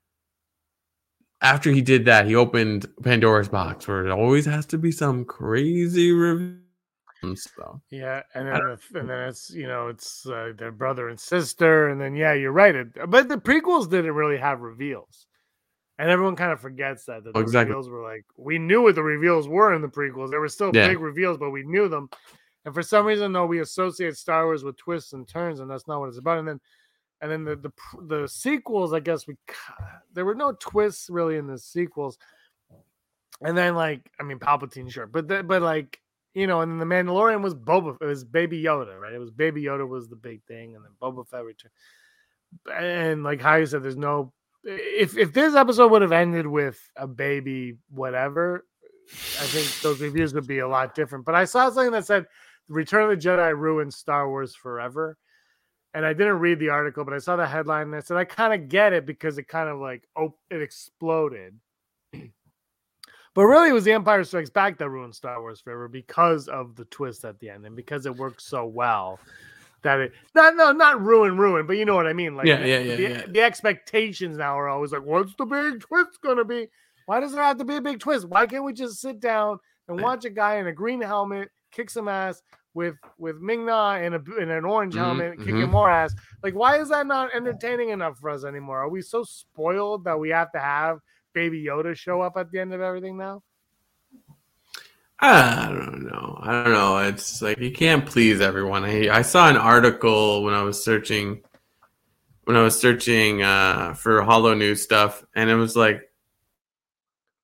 after he did that, he opened Pandora's box where it always has to be some crazy reveal. So Yeah, and then the, and then it's you know it's uh, their brother and sister, and then yeah, you're right. It, but the prequels didn't really have reveals, and everyone kind of forgets that, that the Exactly. reveals were like we knew what the reveals were in the prequels. There were still Yeah. big reveals, but we knew them. And for some reason, though, we associate Star Wars with twists and turns, and that's not what it's about. And then, and then the the, the sequels, I guess we there were no twists really in the sequels. And then, like, I mean, Palpatine, sure, but the, but like you know, and then the Mandalorian was Boba. It was Baby Yoda, right? It was Baby Yoda was the big thing, and then Boba Fett returned. And like how you said, there's no. If if this episode would have ended with a baby, whatever, I think those reviews would be a lot different. But I saw something that said Return of the Jedi ruined Star Wars forever. And I didn't read the article, but I saw the headline and I said I kind of get it because it kind of like oh it exploded. But really, it was The Empire Strikes Back that ruined Star Wars forever because of the twist at the end and because it worked so well that it not no not ruin ruin, but you know what I mean. Like Yeah, yeah, yeah, the, yeah. the expectations now are always like, what's the big twist gonna be? Why does it have to be a big twist? Why can't we just sit down and watch a guy in a green helmet kick some ass with with Ming Na in a in an orange Mhm, helmet kicking mhm. more ass? Like, why is that not entertaining enough for us anymore? Are we so spoiled that we have to have Baby Yoda show up at the end of everything now? I don't know. I don't know. It's like you can't please everyone. I I saw an article when I was searching when I was searching uh, for Hollow News stuff, and it was like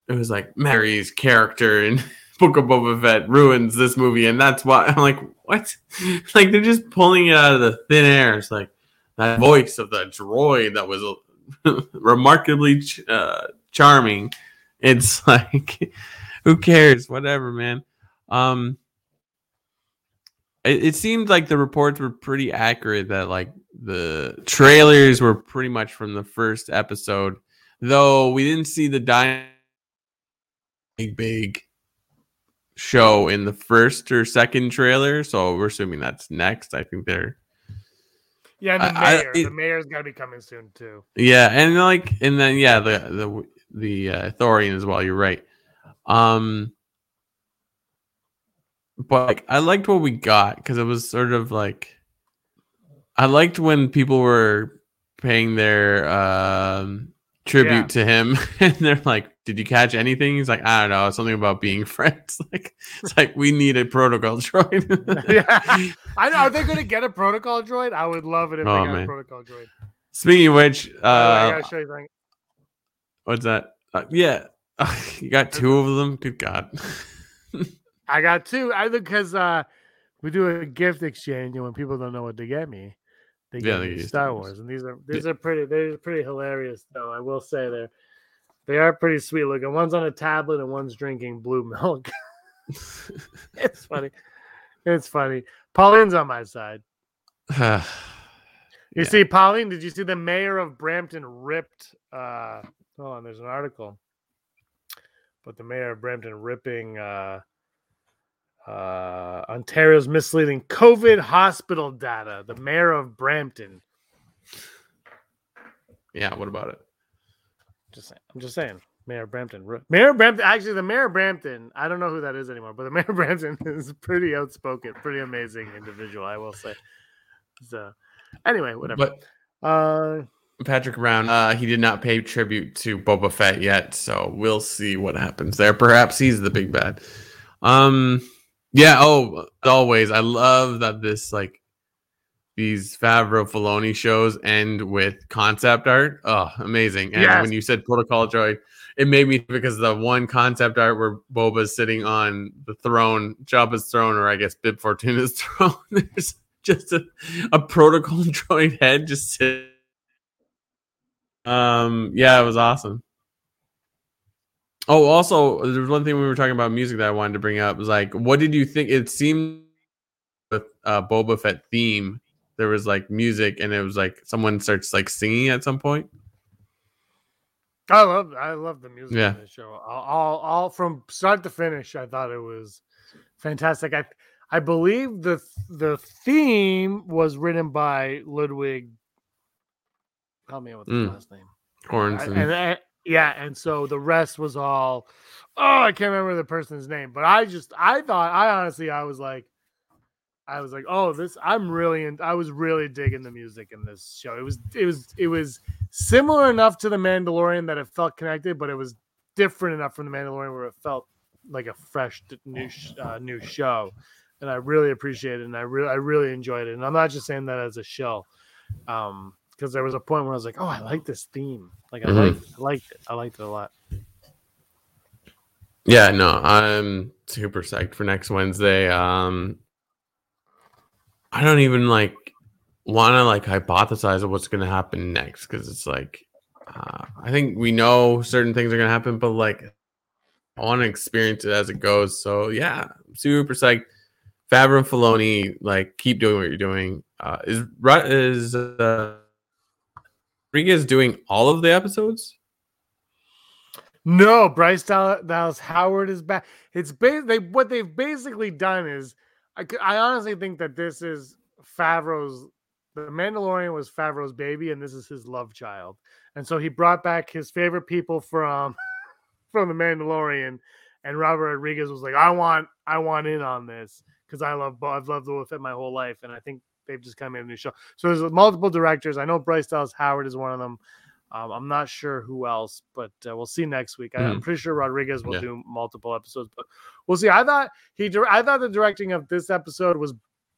it was like Mary's character in Book of Boba Fett ruins this movie, and that's why I'm like, what? like they're just pulling it out of the thin air. It's like that voice of the droid that was remarkably ch- uh, charming. It's like, who cares? Whatever, man. Um, it, it seemed like the reports were pretty accurate that like the trailers were pretty much from the first episode, though we didn't see the dy- big big show in the first or second trailer. So we're assuming that's next. I think they're Yeah, and the I- I- mayor. it- the mayor's got to be coming soon too. Yeah, and like, and then yeah, the the the uh, Ithorian as well. You're right. Um, but like, I liked what we got because it was sort of like, I liked when people were paying their um tribute Yeah. to him, and they're like, did you catch anything? He's like, I don't know, something about being friends. Like, it's like we need a protocol droid. yeah, I know. Are they going to get a protocol droid? I would love it if Oh, they got a protocol droid. Speaking of which, the way, I uh, gotta show you something. what's that? Uh, yeah, you got two of them. Good God. I got two. I because uh, we do a gift exchange, and when people don't know what to get me, they Yeah, get me Star Wars. Wars. and these are these are pretty. They're pretty hilarious, though. I will say they're they are pretty sweet looking. One's on a tablet, and one's drinking blue milk. it's funny. It's funny. Pauline's on my side. You Yeah. see, Pauline, did you see the mayor of Brampton ripped? uh Hold on, there's an article. But the mayor of Brampton ripping uh uh Ontario's misleading COVID hospital data. The mayor of Brampton. yeah, what about it? Just saying. I'm just saying. Mayor Brampton. Mayor Brampton. Actually, the mayor of Brampton. I don't know who that is anymore, but the mayor of Brampton is pretty outspoken, pretty amazing individual. I will say. So, anyway, whatever. But uh, Patrick Brown, uh, he did not pay tribute to Boba Fett yet, so we'll see what happens there. Perhaps he's the big bad. Um, yeah. Oh, as always, I love that this like these Favreau Filoni shows end with concept art. Oh, amazing! And Yes. when you said Protocol Droid, it made me because the one concept art where Boba's sitting on the throne, Jabba's throne, or I guess Bib Fortuna's throne. There's just a, a Protocol Droid head just sitting. Um, yeah, it was awesome. Oh, also, there was one thing we were talking about music that I wanted to bring up. Was like, what did you think? It seemed with uh, Boba Fett theme, there was like music, and it was like someone starts like singing at some point. I love I love the music Yeah. in this show. All, all all from start to finish, I thought it was fantastic. I I believe the the theme was written by Ludwig. Help me out with his Mm. last name. Horns and, and I- yeah, and so the rest was all. Oh, I can't remember the person's name, but I just I thought I honestly I was like, I was like, oh, this I'm really in, I was really digging the music in this show. It was it was it was similar enough to the Mandalorian that it felt connected, but it was different enough from the Mandalorian where it felt like a fresh new uh, new show, and I really appreciated it, and I really I really enjoyed it. And I'm not just saying that as a shell, um, because there was a point where I was like, oh, I like this theme, like I Mhm. liked I liked it, I liked it a lot. yeah, no, I'm super psyched for next Wednesday. Um, I don't even like want to like hypothesize of what's going to happen next because it's like uh, I think we know certain things are going to happen, but like I want to experience it as it goes. So yeah, super psyched. Favreau and Filoni, like keep doing what you're doing. Uh, is is uh, Rodriguez doing all of the episodes? No, Bryce Dallas Howard is back. It's ba- they what they've basically done is I, I honestly think that this is Favreau's the Mandalorian was Favreau's baby and this is his love child. And so he brought back his favorite people from from the Mandalorian and Robert Rodriguez was like I want I want in on this cuz I love I've loved Boba Fett my whole life and I think they've just kind of made a new show. So there's multiple directors. I know Bryce Dallas Howard is one of them. Um, I'm not sure who else, but uh, we'll see next week. I, I'm pretty sure Rodriguez will Yeah. do multiple episodes, but we'll see. I thought he, I thought the directing of this episode was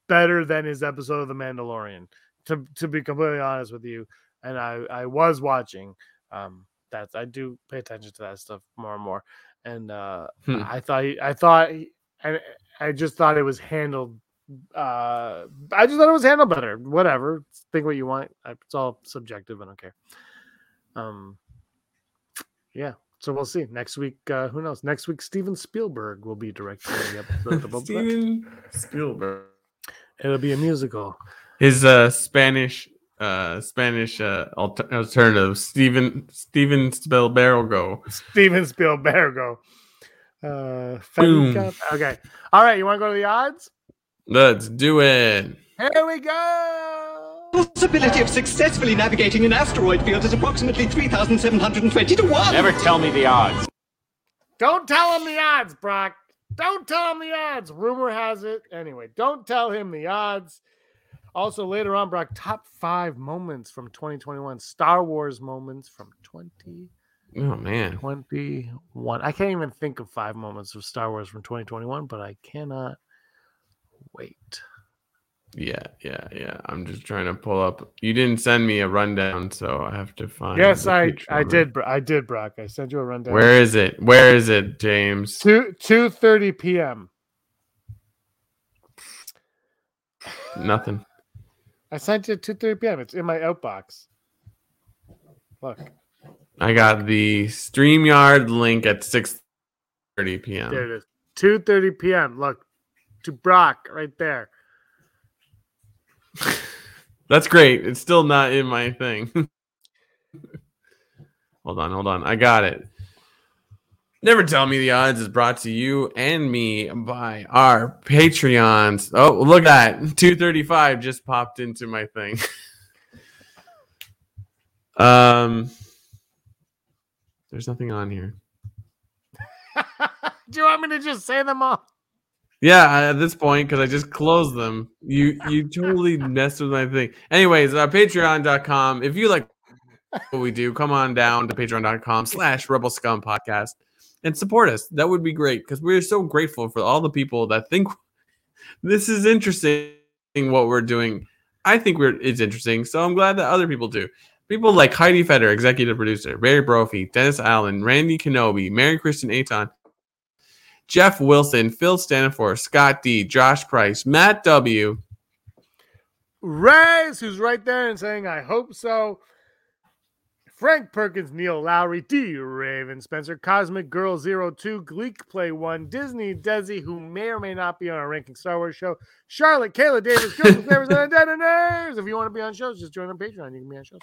better than his episode of The Mandalorian. To to be completely honest with you, and I I was watching. Um, that I do pay attention to that stuff more and more, and uh, Hmm. I thought he, I thought he, I I just thought it was handled. Uh, I just thought it was handled better. Whatever, think what you want. It's all subjective. I don't care. Um, yeah. So we'll see next week. Uh, who knows? Next week, Steven Spielberg will be directing the episode. of the Boba Fett. Steven Spielberg. It'll be a musical. His uh Spanish uh Spanish uh alter- alternative Steven Steven Spielberg go. Steven Spielberg. Uh, Boom. Okay. All right. You want to go to the odds? Let's do it. Here we go. Possibility of successfully navigating an asteroid field is approximately 3,720 to 1. Never tell me the odds. Don't tell him the odds, Brock. Don't tell him the odds. Rumor has it. Anyway, don't tell him the odds. Also, later on, Brock, top five moments from 2021, Star Wars moments from 2021. Oh man. 21. I can't even think of five moments of Star Wars from 2021, but I cannot wait. Yeah, yeah, yeah. I'm just trying to pull up. You didn't send me a rundown, so I have to find. Yes, I I did. Bro- I did, Brock. I sent you a rundown. Where is it? Where is it, James? Two two thirty p.m. Nothing. I sent you two thirty p.m. It's in my outbox. Look, I got the StreamYard link at 6:30 p.m. there it is. Two thirty p.m. Look, to Brock right there. That's great. It's still not in my thing. hold on, hold on. I got it. Never Tell Me the Odds is brought to you and me by our Patreons. Oh, look at that. 235 just popped into my thing. um There's nothing on here. Do you want me to just say them all? Yeah, at this point, because I just closed them, you you totally messed with my thing. Anyways, uh, patreon.com. If you like what we do, come on down to patreon.com slash rebel scum podcast and support us. That would be great because we're so grateful for all the people that think this is interesting what we're doing. I think we're it's interesting, so I'm glad that other people do. People like Heidi Feder, executive producer, Barry Brophy, Dennis Allen, Randy Kenobi, Mary Christian Aton, Jeff Wilson, Phil Stanifor, Scott D, Josh Price, Matt W, Rez, who's right there and saying, I hope so. Frank Perkins, Neil Lowry, D. Raven, Spencer, Cosmic Girl 02, Gleek Play 1, Disney Desi, who may or may not be on our ranking Star Wars show, Charlotte, Kayla Davis, Flavors, and If you want to be on shows, just join our Patreon. You can be on shows.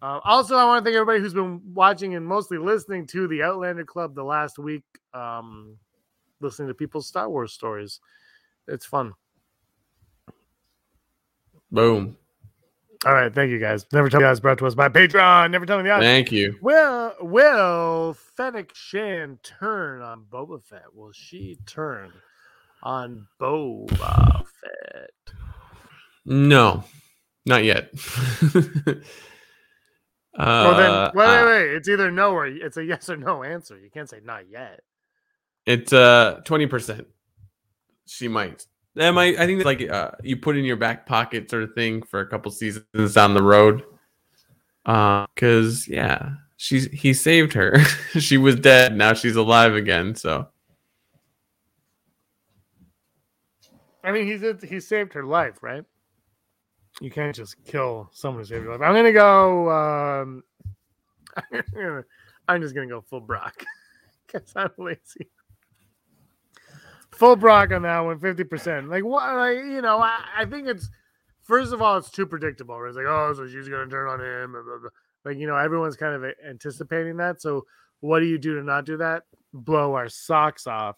Uh, also, I want to thank everybody who's been watching and mostly listening to the Outlander Club the last week, um, listening to people's Star Wars stories. It's fun. boom. All right, thank you guys. Never tell me the odds brought to us by Patreon. Never tell me the odds. Thank you. Will will Fennec Shand turn on Boba Fett? Will she turn on Boba Fett? No, not yet. well then, Uh, wait, uh, wait, wait. It's either no or it's a yes or no answer. You can't say not yet. It's uh twenty percent. She might. That might. I think like uh, you put in your back pocket sort of thing for a couple seasons down the road. Uh, cause yeah, she's he saved her. she was dead. Now she's alive again. So I mean, he's he saved her life, right? You can't just kill someone who saved your life. I'm gonna go. Um, I'm just gonna go full Brock because I'm lazy. Full Brock on that one, fifty percent. Like what? Like you know, I, I think it's first of all, it's too predictable. It's like, oh, so she's gonna turn on him. blah, blah, blah. Like you know, everyone's kind of anticipating that. So what do you do to not do that? Blow our socks off.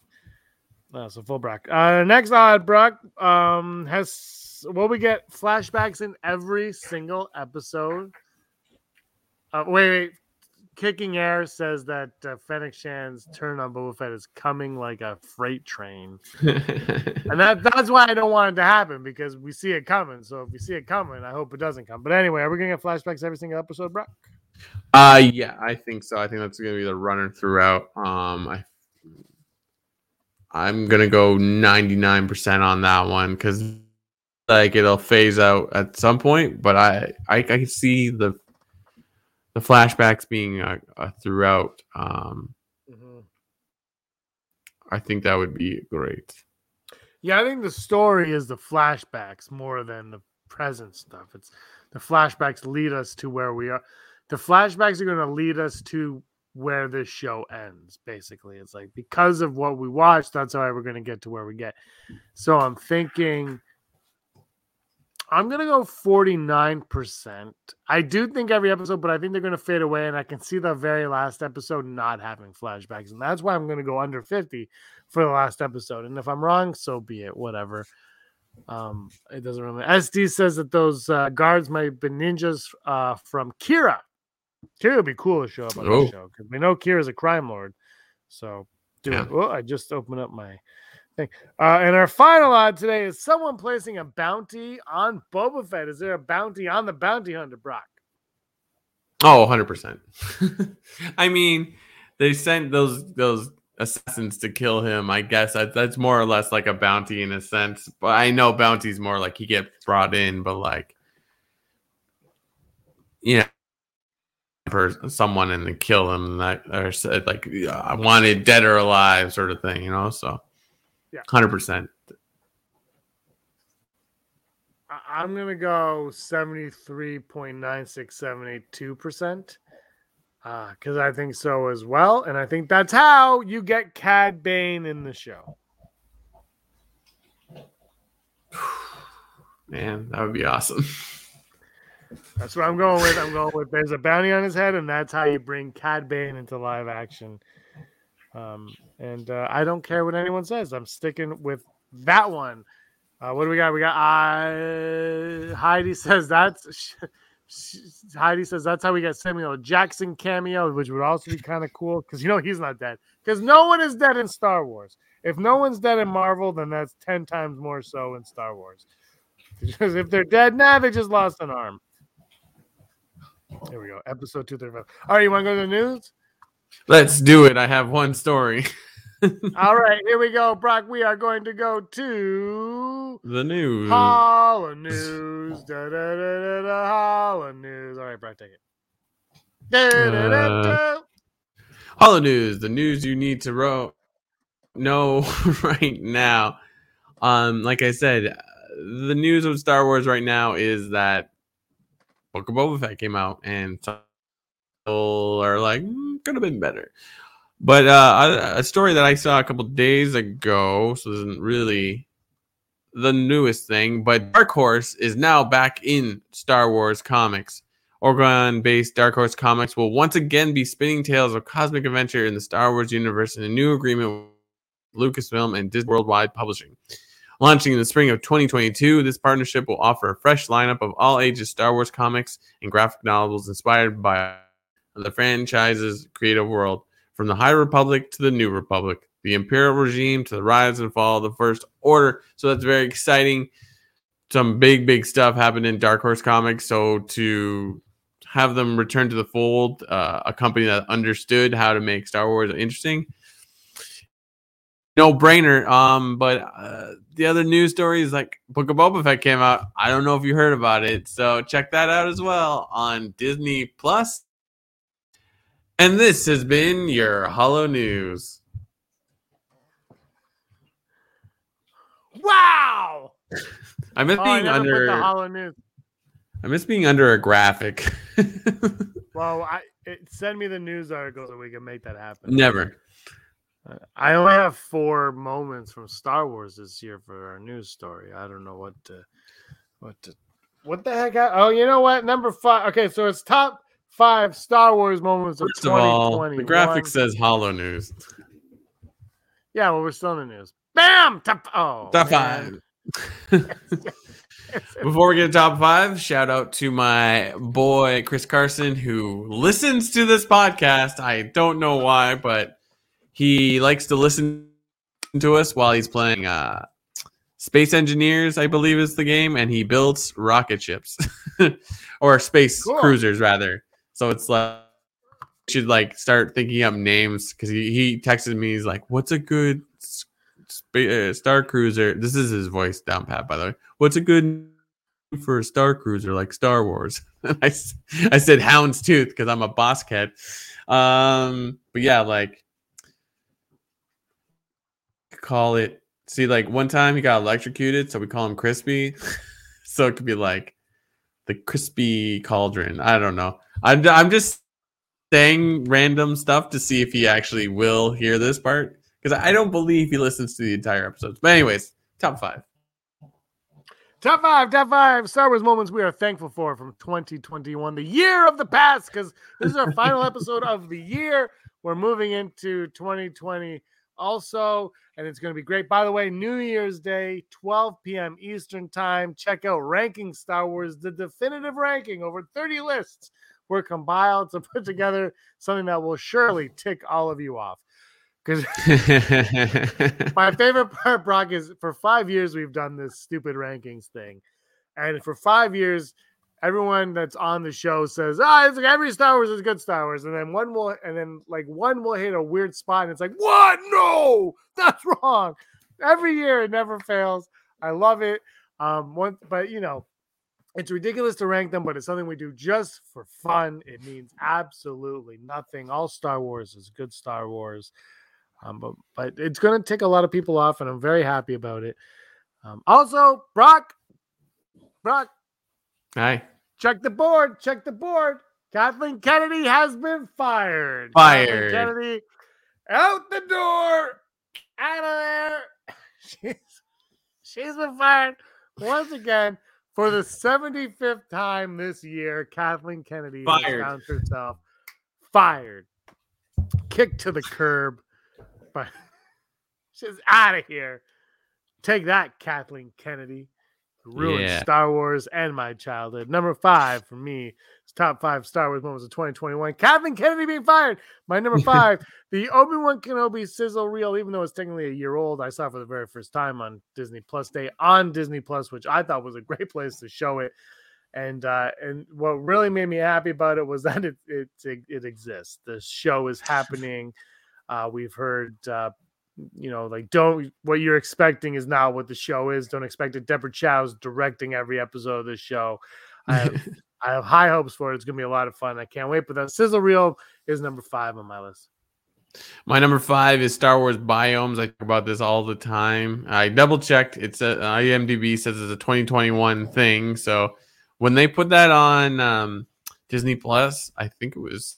Uh, so full Brock. Uh, next odd Brock um, has will we get flashbacks in every single episode? Uh, wait, wait. Kicking Air says that uh, Fennec Shand's turn on Boba Fett is coming like a freight train, and that that's why I don't want it to happen because we see it coming. So if we see it coming, I hope it doesn't come. But anyway, are we gonna get flashbacks every single episode, Brock? Uh yeah, I think so. I think that's gonna be the runner throughout. Um I I'm gonna go 99% on that one because like it'll phase out at some point, but I I, I can see the the flashbacks being uh, uh, throughout. Um I think that would be great. Yeah, I think the story is the flashbacks more than the present stuff. It's the flashbacks lead us to where we are. The flashbacks are going to lead us to where this show ends. Basically, it's like because of what we watched, that's how we're going to get to where we get. So I'm thinking. I'm gonna go 49%. I do think every episode, but I think they're gonna fade away, and I can see the very last episode not having flashbacks, and that's why I'm gonna go under 50 for the last episode. And if I'm wrong, so be it. Whatever. Um, it doesn't really. SD says that those uh, guards might have been ninjas uh, from Qi'ra. Qi'ra would be cool to show up on Oh. the show because we know Qi'ra's a crime lord. So, dude, Yeah. oh, I just opened up my thing. Uh, and our final odd today is someone placing a bounty on Boba Fett. Is there a bounty on the bounty hunter, Brock? Oh, 100%. I mean, they sent those those assassins to kill him. I guess that, that's more or less like a bounty in a sense. But I know bounty's more like he gets brought in, but like you know per someone and then kill them that or like I wanted dead or alive sort of thing, you know. So Yeah. hundred percent. I- I'm gonna go seventy three point nine six seven eight two percent. Uh, because I think so as well, and I think that's how you get Cad Bane in the show. Man, that would be awesome. That's what I'm going with. I'm going with. There's a bounty on his head, and that's how you bring Cad Bane into live action. Um, and uh, I don't care what anyone says. I'm sticking with that one. Uh, what do we got? We got uh, Heidi says that's Heidi says that's how we get Samuel Jackson cameo, which would also be kind of cool because you know he's not dead. Because no one is dead in Star Wars. If no one's dead in Marvel, then that's ten times more so in Star Wars. Because if they're dead, nah, they just lost an arm. Here we go. Episode 235. All right, you want to go to the news? Let's do it. I have one story. All right, here we go, Brock. We are going to go to The news. Holla News. Da, da, da, da, da, News. All right, Brock, take it. Da, da, da, da. Hollow news, the news you need to ro- know right now. Um, like I said, uh, the news of Star Wars right now is that Book of Boba Fett came out, and are like, mm, could have been better. But uh, a, a story that I saw a couple days ago, so this isn't really the newest thing, but Dark Horse is now back in Star Wars comics. Oregon based Dark Horse Comics will once again be spinning tales of cosmic adventure in the Star Wars universe in a new agreement with Lucasfilm and Disney Worldwide Publishing. Launching in the spring of 2022, this partnership will offer a fresh lineup of all ages Star Wars comics and graphic novels inspired by the franchise's creative world, from the High Republic to the New Republic, the Imperial regime to the rise and fall of the First Order. So that's very exciting. Some big, big stuff happened in Dark Horse Comics. So to have them return to the fold, uh, a company that understood how to make Star Wars interesting. No brainer. Um, but uh, the other news story is like Book of Boba Fett came out. I don't know if you heard about it, so check that out as well on Disney Plus. And this has been your Hollow News. Wow. I miss Oh, being never put the under. Hollow News. I miss being under a graphic. Well, I it, send me the news article so we can make that happen. Never. I only have four moments from Star Wars this year for our news story. I don't know what to, what to, what the heck? I, oh, you know what? Number five. Okay, so it's top five Star Wars moments of First of all, 2020. the graphic says Hollow News. Yeah, well, we're still in the news. Bam! Top. Oh, Top man. five. Before we get to top five, shout out to my boy Chris Carson who listens to this podcast. I don't know why, but he likes to listen to us while he's playing uh, Space Engineers, I believe is the game, and he builds rocket ships or space Cool. cruisers rather. So it's like should like start thinking up names because he, he texted me. He's like, "What's a good s- spa- uh, star cruiser?" This is his voice down pat, by the way. What's a good for a star cruiser like Star Wars? And I, I said Houndstooth because I'm a boss cat. Um, but yeah, like call it. See, like one time he got electrocuted, so we call him Crispy. so it could be like the crispy cauldron. I don't know. I'm I'm just saying random stuff to see if he actually will hear this part because I don't believe he listens to the entire episodes. But anyways, top five. Top five, top five Star Wars moments we are thankful for from 2021, the year of the past, because this is our final episode of the year. We're moving into 2020 also, and it's going to be great. By the way, New Year's Day, 12 p.m. Eastern Time. Check out Ranking Star Wars, the definitive ranking, over 30 lists were compiled to put together something that will surely tick all of you off. Because my favorite part, Brock, is for five years we've done this stupid rankings thing, and for five years, everyone that's on the show says, "Ah, it's like every Star Wars is good Star Wars," and then one will, and then like one will hit a weird spot, and it's like, "What? No, that's wrong." Every year, it never fails. I love it. Um, one, but you know, it's ridiculous to rank them, but it's something we do just for fun. It means absolutely nothing. All Star Wars is good Star Wars. Um, but but it's going to take a lot of people off, and I'm very happy about it. Um, also, Brock, Brock, Hi. check the board. Check the board. Kathleen Kennedy has been fired. Kathleen Fired. Kennedy out the door, out of there. She's she's been fired once again for the 75th time this year. Kathleen Kennedy Fired. announced herself fired, kicked to the curb, but she's out of here. Take that, Kathleen Kennedy. Ruined Yeah. Star Wars and my childhood. Number five for me top five Star Wars moments of 2021. Kathleen Kennedy being fired. My number five, the Obi Wan Kenobi sizzle reel, even though it's technically a year old, I saw it for the very first time on Disney Plus Day on Disney Plus, which I thought was a great place to show it. And uh, and what really made me happy about it was that it it it, it exists. The show is happening. Uh, we've heard uh, you know, like don't what you're expecting is not what the show is. Don't expect it. Deborah Chow's directing every episode of this show. I have, I have high hopes for it. It's gonna be a lot of fun. I can't wait. But that sizzle reel is number five on my list. My number five is Star Wars biomes. I talk about this all the time. I double checked. It's a IMDb says it's a 2021 thing. So when they put that on um, Disney Plus, I think it was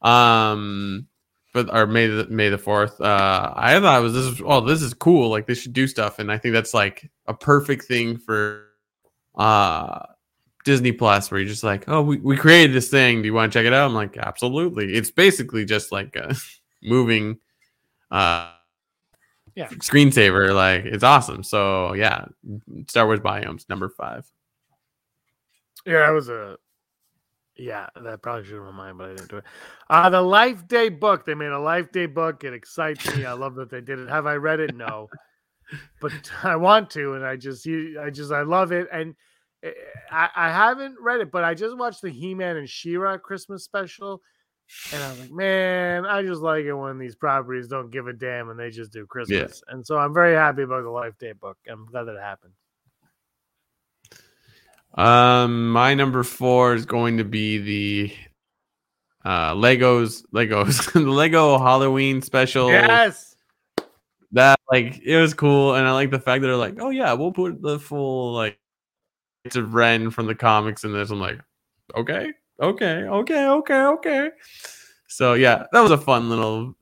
um but or May the May the fourth. Uh I thought it was this is oh this is cool. Like they should do stuff. And I think that's like a perfect thing for uh Disney Plus where you're just like, oh, we, we created this thing. Do you want to check it out? I'm like, absolutely. It's basically just like a moving uh Yeah. screensaver. Like it's awesome. So yeah, Star Wars biomes number five. Yeah, that was a yeah, that probably should have been mine, but I didn't do it. Uh the Life Day book. They made a Life Day book. It excites me. I love that they did it. Have I read it? No. but I want to, and I just I just I love it. And eh, I, I haven't read it, but I just watched the He-Man and She-Ra Christmas special. And I'm like, man, I just like it when these properties don't give a damn and they just do Christmas. And so I'm very happy about the Life Day book. I'm glad that it happened. Um, my number four is going to be the uh Legos, Legos, the Lego Halloween special. Yes. that like it was cool, and I like the fact that they're like, oh yeah, we'll put the full like it's a Ren from the comics in this. I'm like, okay, okay, okay, okay, okay. So yeah, that was a fun little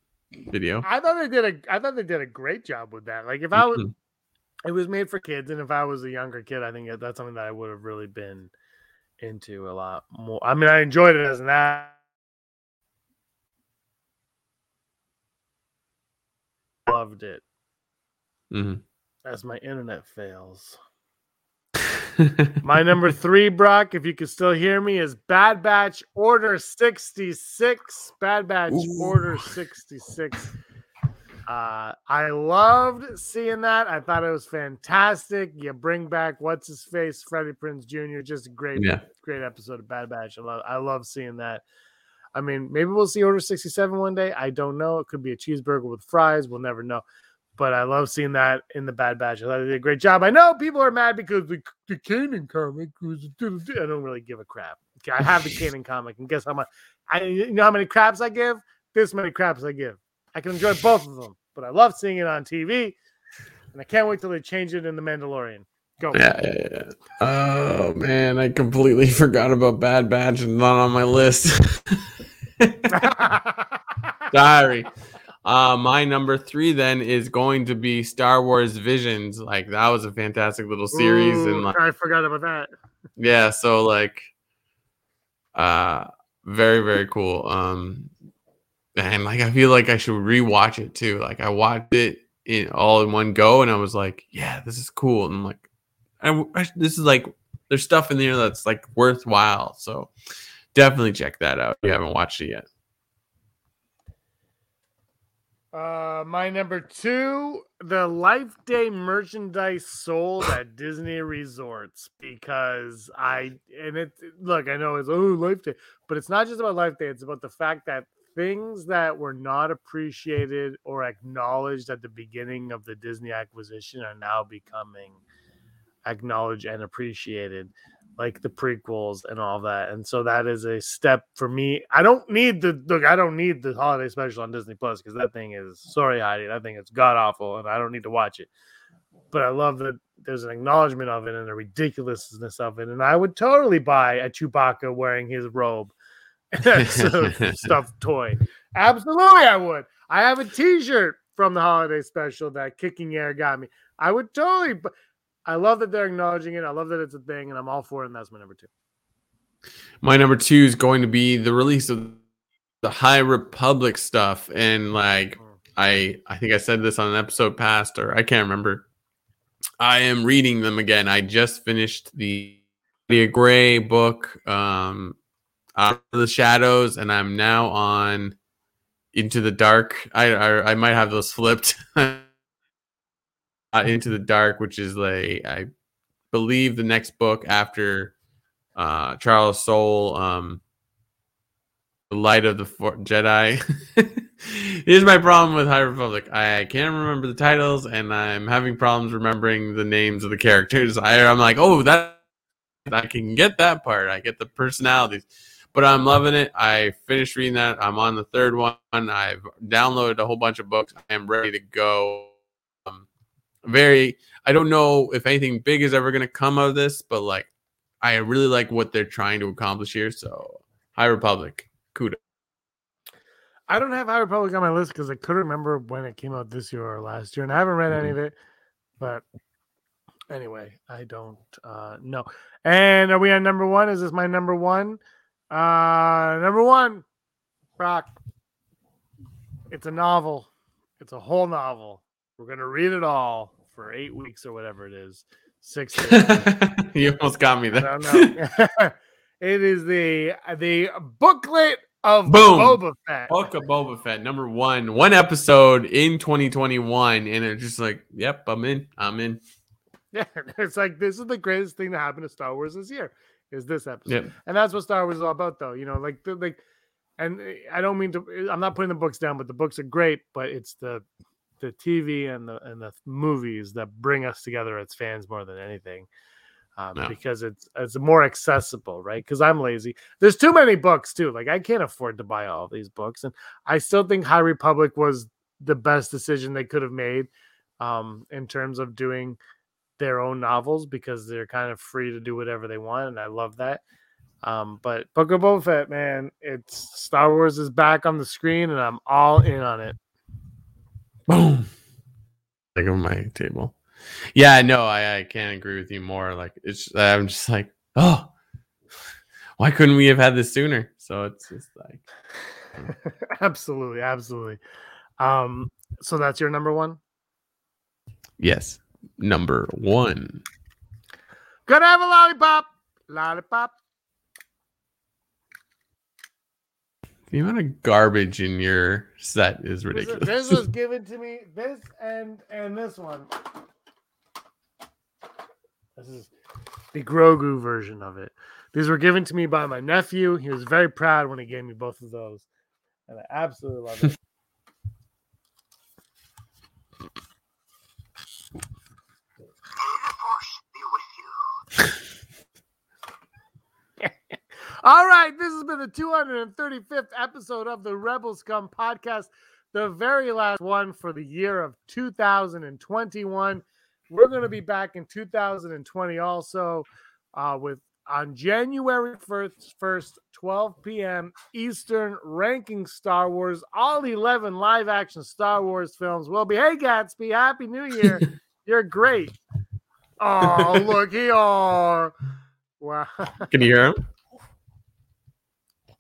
video. I thought they did a I thought they did a great job with that. Like if I was Mhm. It was made for kids, and if I was a younger kid, I think that's something that I would have really been into a lot more. I mean, I enjoyed it as an act. Loved it. Mhm. As my internet fails. My number three, Brock, if you can still hear me, is Bad Batch Order 66. Bad Batch Ooh. Order 66. Uh, I loved seeing that. I thought it was fantastic. You bring back what's his face, Freddie Prinze Jr. Just a great, Yeah. great episode of Bad Batch. I love, I love seeing that. I mean, maybe we'll see Order 67 one day. I don't know. It could be a cheeseburger with fries. We'll never know. But I love seeing that in the Bad Batch. I thought they did a great job. I know people are mad because the, the Kanan comic was. I don't really give a crap. I have the Kanan comic, and guess how much? I you know how many craps I give? This many craps I give. I can enjoy both of them, but I love seeing it on TV, and I can't wait till they change it in the Mandalorian. Go. Yeah, yeah, yeah. Oh man, I completely forgot about Bad Batch and not on my list. Sorry. Uh, my number three then is going to be Star Wars Visions. Like that was a fantastic little series, Ooh, and like, I forgot about that. yeah, so like, uh, very very cool. Um, and like I feel like I should rewatch it too. Like I watched it in all in one go, and I was like, yeah, this is cool. And I'm like, I, I this is like there's stuff in there that's like worthwhile. So definitely check that out if you haven't watched it yet. Uh, my number two, the Life Day merchandise sold at Disney resorts because I and it look, I know it's oh Life Day, but it's not just about Life Day. It's about the fact that things that were not appreciated or acknowledged at the beginning of the Disney acquisition are now becoming acknowledged and appreciated like the prequels and all that. And so that is a step for me. I don't need the look, I don't need the holiday special on Disney Plus because that thing is sorry, Heidi. That thing is god awful and I don't need to watch it. But I love that there's an acknowledgement of it and the ridiculousness of it. And I would totally buy a Chewbacca wearing his robe stuffed toy. Absolutely, I would. I have a t-shirt from the holiday special that Kicking Air got me. I would totally I love that they're acknowledging it. I love that it's a thing, and I'm all for it. And that's my number two. My number two is going to be the release of the High Republic stuff, and like Mm. I, I think I said this on an episode past, or I can't remember. I am reading them again. I just finished the the Gray book, um, Out of the Shadows, and I'm now on Into the Dark. I I, I might have those flipped. uh, Into the Dark, which is like I believe the next book after uh Charles Soule, um The Light of the For- Jedi. Here's my problem with High Republic. I can't remember the titles and I'm having problems remembering the names of the characters. I, I'm like, oh, that I can get that part. I get the personalities. But I'm loving it. I finished reading that. I'm on the third one. I've downloaded a whole bunch of books. I am ready to go. Um, very I don't know if anything big is ever gonna come of this, but like I really like what they're trying to accomplish here. So High Republic, kudos. I don't have High Republic on my list because I couldn't remember when it came out this year or last year, and I haven't read any of it. But anyway, I don't uh know. And are we on number one? Is this my number one? Uh number one, Brock. It's a novel. It's a whole novel. We're gonna read it all for eight weeks or whatever it is. Six you almost got me there. it is the the booklet of Boom. Boba Fett. Book of Boba Fett, number one, one episode in 2021, and it's just like, yep, I'm in, I'm in. Yeah, it's like this is the greatest thing that happened to Star Wars this year. Is this episode, Yep. and that's what Star Wars is all about, though. You know, like the, like, and I don't mean to. I'm not putting the books down, but the books are great. But it's the the TV and the and the movies that bring us together as fans more than anything. Um, Yeah. because it's it's more accessible, right? Because I'm lazy. There's too many books too. Like I can't afford to buy all these books, and I still think High Republic was the best decision they could have made um, in terms of doing their own novels because they're kind of free to do whatever they want, and I love that. Um, but Book of Boba Fett, man, it's Star Wars is back on the screen, and I'm all in on it. Boom. Like on my table. Yeah, no, I, I can't agree with you more. Like it's I'm just like, oh, why couldn't we have had this sooner? So it's just like absolutely, absolutely. Um, so that's your number one. yes, number one. Gonna have a lollipop, lollipop. The amount of garbage in your set is This, ridiculous. this was given to me. This and and this one. This is the Grogu version of it. These were given to me by my nephew. He was very proud when he gave me both of those, and I absolutely love it. All right, this has been the 235th episode of the Rebel Scum podcast, the very last one for the year of 2021. We're going to be back in 2020 also uh, with on January 1st, 1st, 12 p.m. Eastern, ranking Star Wars, all 11 live action Star Wars films will be. Hey, Gatsby, Happy New Year. You're great. Oh, look here. Wow. Can you hear him?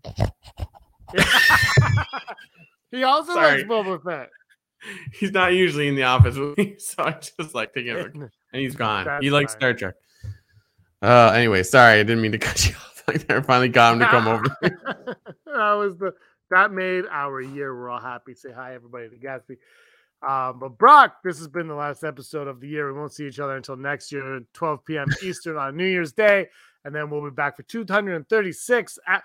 he also Sorry. likes Boba Fett. He's not usually in the office with me, so I just like to taking it. And he's gone. That's he likes fine. Star Trek. Uh, anyway, sorry, I didn't mean to cut you off. Like, I finally got him to come over. that was the that made our year. We're all happy. Say hi, everybody, to Gatsby. Um, but Brock, this has been the last episode of the year. We won't see each other until next year, 12 p.m. Eastern on New Year's Day, and then we'll be back for 236 a-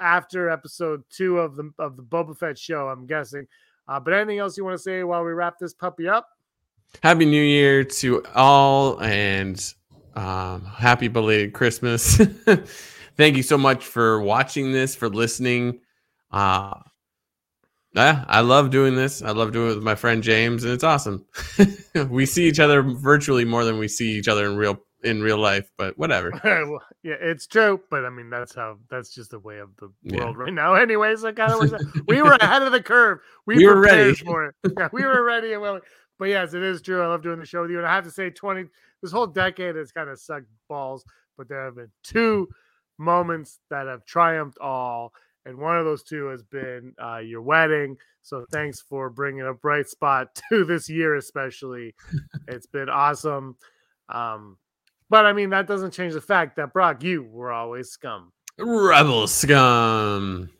after episode two of the of the Boba Fett show. I'm guessing. Uh, but anything else you want to say while we wrap this puppy up? Happy New Year to all, and um, happy belated Christmas. Thank you so much for watching this, for listening. Uh, yeah, I love doing this. I love doing it with my friend James, and it's awesome. we see each other virtually more than we see each other in real in real life, but whatever. Yeah, it's true, but I mean that's how that's just the way of the Yeah. world right now. Anyways, it kind of. We were ahead of the curve. We, We were ready. for it. Yeah, we were ready and willing. But yes, it is true. I love doing the show with you, and I have to say, twenty this whole decade has kind of sucked balls, but there have been two moments that have triumphed all, and one of those two has been uh, your wedding. So thanks for bringing a bright spot to this year, especially. it's been awesome. Um, but I mean, that doesn't change the fact that Brock, you were always scum. Rebel scum.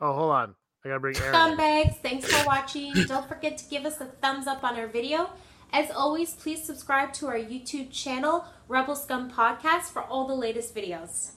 Oh, hold on. I gotta bring Aaron. in. Scumbags, thanks for watching. Don't forget to give us a thumbs up on our video. As always, please subscribe to our YouTube channel, Rebel Scum Podcast, for all the latest videos.